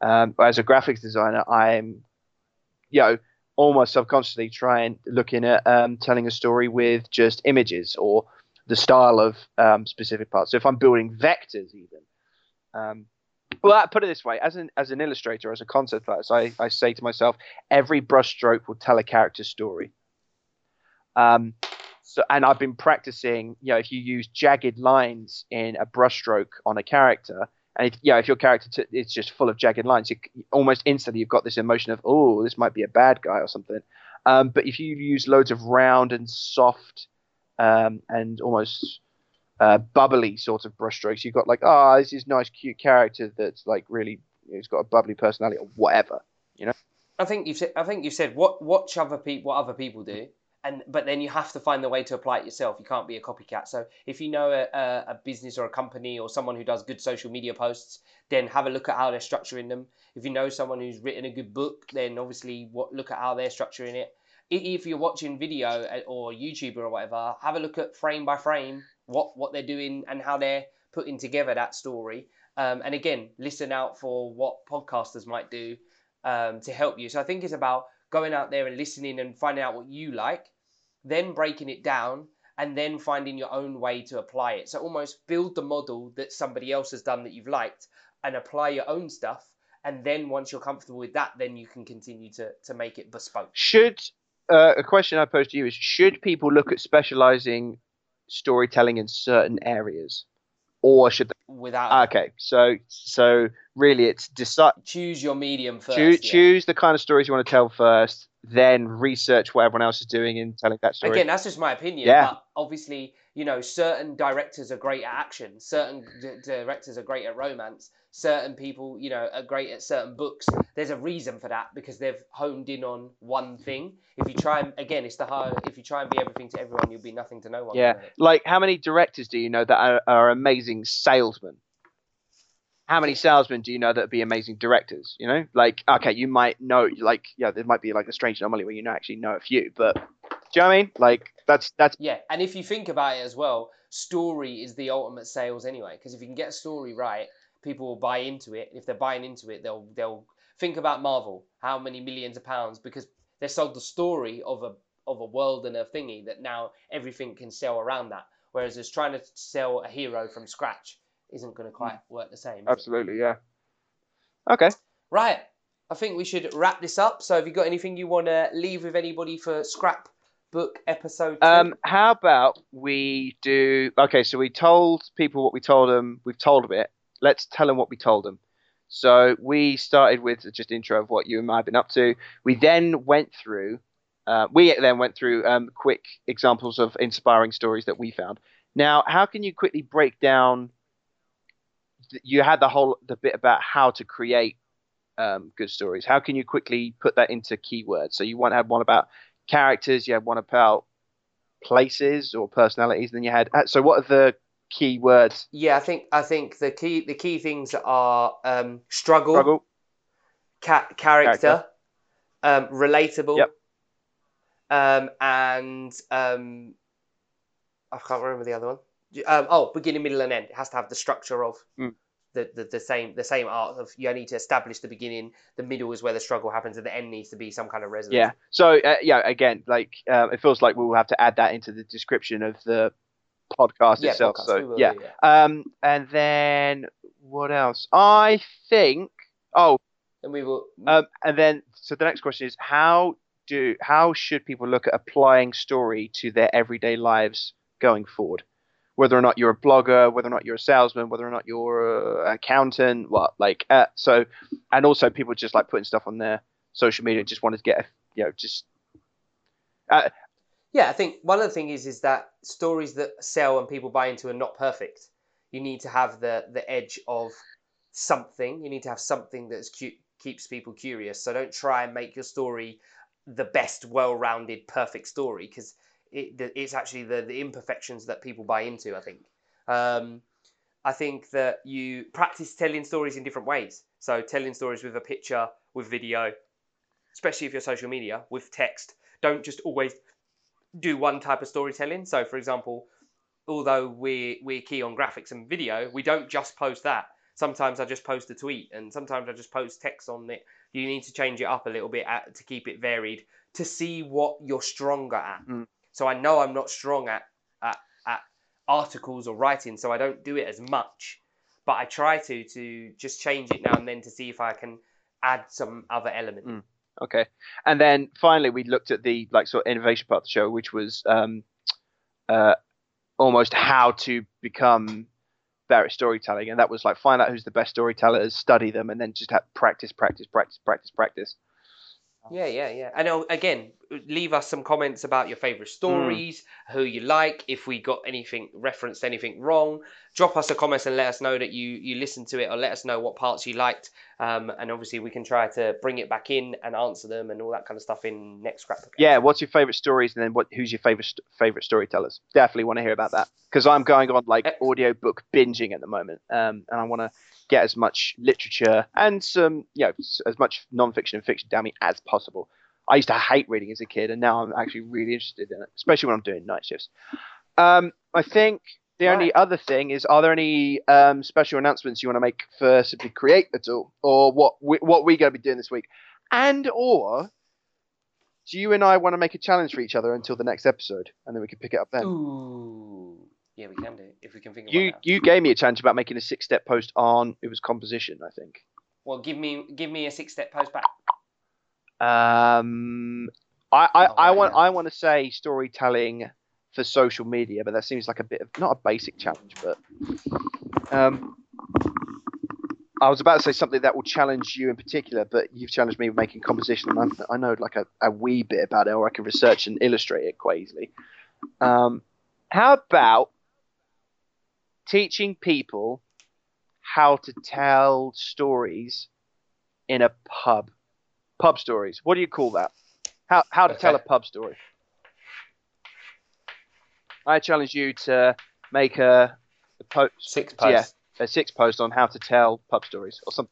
um, or as a graphics designer. I'm, you know, almost subconsciously trying looking at um, telling a story with just images or the style of um, specific parts. So if I'm building vectors, even. Um, well, I put it this way: as an as an illustrator, as a concept artist, I, I say to myself, every brushstroke will tell a character's story. Um, so, and I've been practicing. You know, if you use jagged lines in a brushstroke on a character, and if, you know, if your character t- it's just full of jagged lines, you, almost instantly you've got this emotion of, oh, this might be a bad guy or something. Um, but if you use loads of round and soft um, and almost uh, bubbly sort of brushstrokes, you've got like, oh, this is nice, cute character that's like really, he's got a bubbly personality or whatever. You know. I think you've said, I think you've said what watch other people what other people do, and but then you have to find the way to apply it yourself. You can't be a copycat. So if you know a, a, a business or a company or someone who does good social media posts, then have a look at how they're structuring them. If you know someone who's written a good book, then obviously what look at how they're structuring it. If you're watching video uh, or YouTuber or whatever, have a look at frame by frame what what they're doing and how they're putting together that story. Um, and again, listen out for what podcasters might do um, to help you. So I think it's about going out there and listening and finding out what you like, then breaking it down, and then finding your own way to apply it. So almost build the model that somebody else has done that you've liked and apply your own stuff. And then once you're comfortable with that, then you can continue to, to make it bespoke. Should uh, a question I pose to you is: Should people look at specializing storytelling in certain areas, or should they? Without Okay, so so really, it's decide choose your medium first. choose, yeah. choose the kind of stories you want to tell first, then research what everyone else is doing in telling that story. Again, that's just my opinion. Yeah. But obviously, you know, certain directors are great at action. Certain d- directors are great at romance. Certain people, you know, are great at certain books. There's a reason for that because they've honed in on one thing. If you try and again, it's the hard. If you try and be everything to everyone, you'll be nothing to no one. Yeah. like how many directors do you know that are, are amazing salesmen? How many salesmen do you know that would be amazing directors? You know, like okay, you might know, like yeah, there might be like a strange anomaly where you know actually know a few, but do you know what I mean? Like that's that's Yeah, and if you think about it as well, story is the ultimate sales anyway. Because if you can get a story right, people will buy into it. If they're buying into it, they'll they'll think about Marvel, how many millions of pounds because they sold the story of a of a world and a thingy that now everything can sell around that. Whereas just trying to sell a hero from scratch isn't going to quite work the same. it? Absolutely, yeah. Okay. Right. I think we should wrap this up. So, have you got anything you want to leave with anybody for scrapbook episode? Two? Um, how about we do? Okay, so we told people what we told them. We've told a it. Let's tell them what we told them. So we started with just intro of what you and I have been up to. We then went through. Uh, we then went through um, quick examples of inspiring stories that we found. Now, how can you quickly break down? You had the whole the bit about how to create um, good stories. How can you quickly put that into keywords? So you want to have one about characters. You had one about places or personalities. Then you had. uh, So what are the key words? yeah, I think I think the key the key things are um, struggle, Struggle. ca- character, Character. Um, relatable, Yep. um, and um, I can't remember the other one. Um, oh, beginning, middle, and end. It has to have the structure of Mm. the, the, the same the same art of you need to establish the beginning. The middle is where the struggle happens, and the end needs to be some kind of resonance. Yeah. So uh, yeah, again, like um, it feels like we'll have to add that into the description of the podcast yeah. itself. podcast, so will yeah. yeah. Um, and then what else? I think. Oh, And we will. um, and then so the next question is how do how should people look at applying story to their everyday lives going forward? Whether or not you're a blogger, whether or not you're a salesman, whether or not you're an accountant, what like uh, so, and also people just like putting stuff on their social media, just wanted to get a, you know just Yeah, I think one of the things is is that stories that sell and people buy into are not perfect. You need to have the the edge of something. You need to have something that keeps people curious. So don't try and make your story the best, well-rounded, perfect story because it, it's actually the the imperfections that people buy into. I think. Um, I think that you practice telling stories in different ways. So telling stories with a picture, with video, especially if you're social media, with text. Don't just always do one type of storytelling. So, for example, although we're we're key on graphics and video, we don't just post that. Sometimes I just post a tweet, and sometimes I just post text on it. You need to change it up a little bit at, to keep it varied to see what you're stronger at. Mm. So I know I'm not strong at, at at articles or writing, so I don't do it as much. But I try to to just change it now and then to see if I can add some other element. Mm. Okay. And then finally, we looked at the like sort of innovation part of the show, which was um, uh, almost how to become better at storytelling, and that was like find out who's the best storytellers, study them, and then just have practice, practice, practice, practice, practice. Yeah, yeah, yeah. And uh, again, leave us some comments about your favourite stories, who you like, if we got anything referenced anything wrong. Drop us a comment and let us know that you you listened to it, or let us know what parts you liked. Um, and obviously, we can try to bring it back in and answer them and all that kind of stuff in next scrapbook. Yeah. What's your favorite stories, and then what? Who's your favorite st- favorite storytellers? Definitely want to hear about that because I'm going on like audiobook binging at the moment, um, and I want to get as much literature and some, you know, as much non-fiction and fiction down me as possible. I used to hate reading as a kid, and now I'm actually really interested in it, especially when I'm doing night shifts. Um, I think the only other thing is, are there any um, special announcements you want to make for Simply Create at all, or what we, what we going to be doing this week, and or do you and I want to make a challenge for each other until the next episode, and then we can pick it up then? Ooh, yeah, we can do if we can think You you gave me a challenge about making a six step post on it was composition, I think. Well, give me give me a six step post back. Um, I I, Oh, I want yeah. I want to say storytelling for social media, but that seems like a bit of not a basic challenge, but um, I was about to say something that will challenge you in particular, but you've challenged me with making composition, and I'm, I know like a, a wee bit about it, or I can research and illustrate it quite easily. Um, how about teaching people how to tell stories in a pub? Pub stories. What do you call that? How how to tell a pub story? I challenge you to make a, a post, Six Yeah. a six post on how to tell pub stories or something.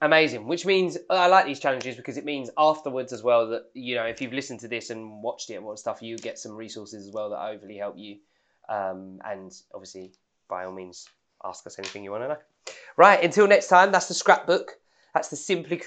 Amazing. Which means I like these challenges because it means afterwards as well that you know if you've listened to this and watched it and what stuff, you get some resources as well that overly help you. Um, and obviously, by all means, ask us anything you want to know. Right. Until next time. That's the scrapbook. That's the simply.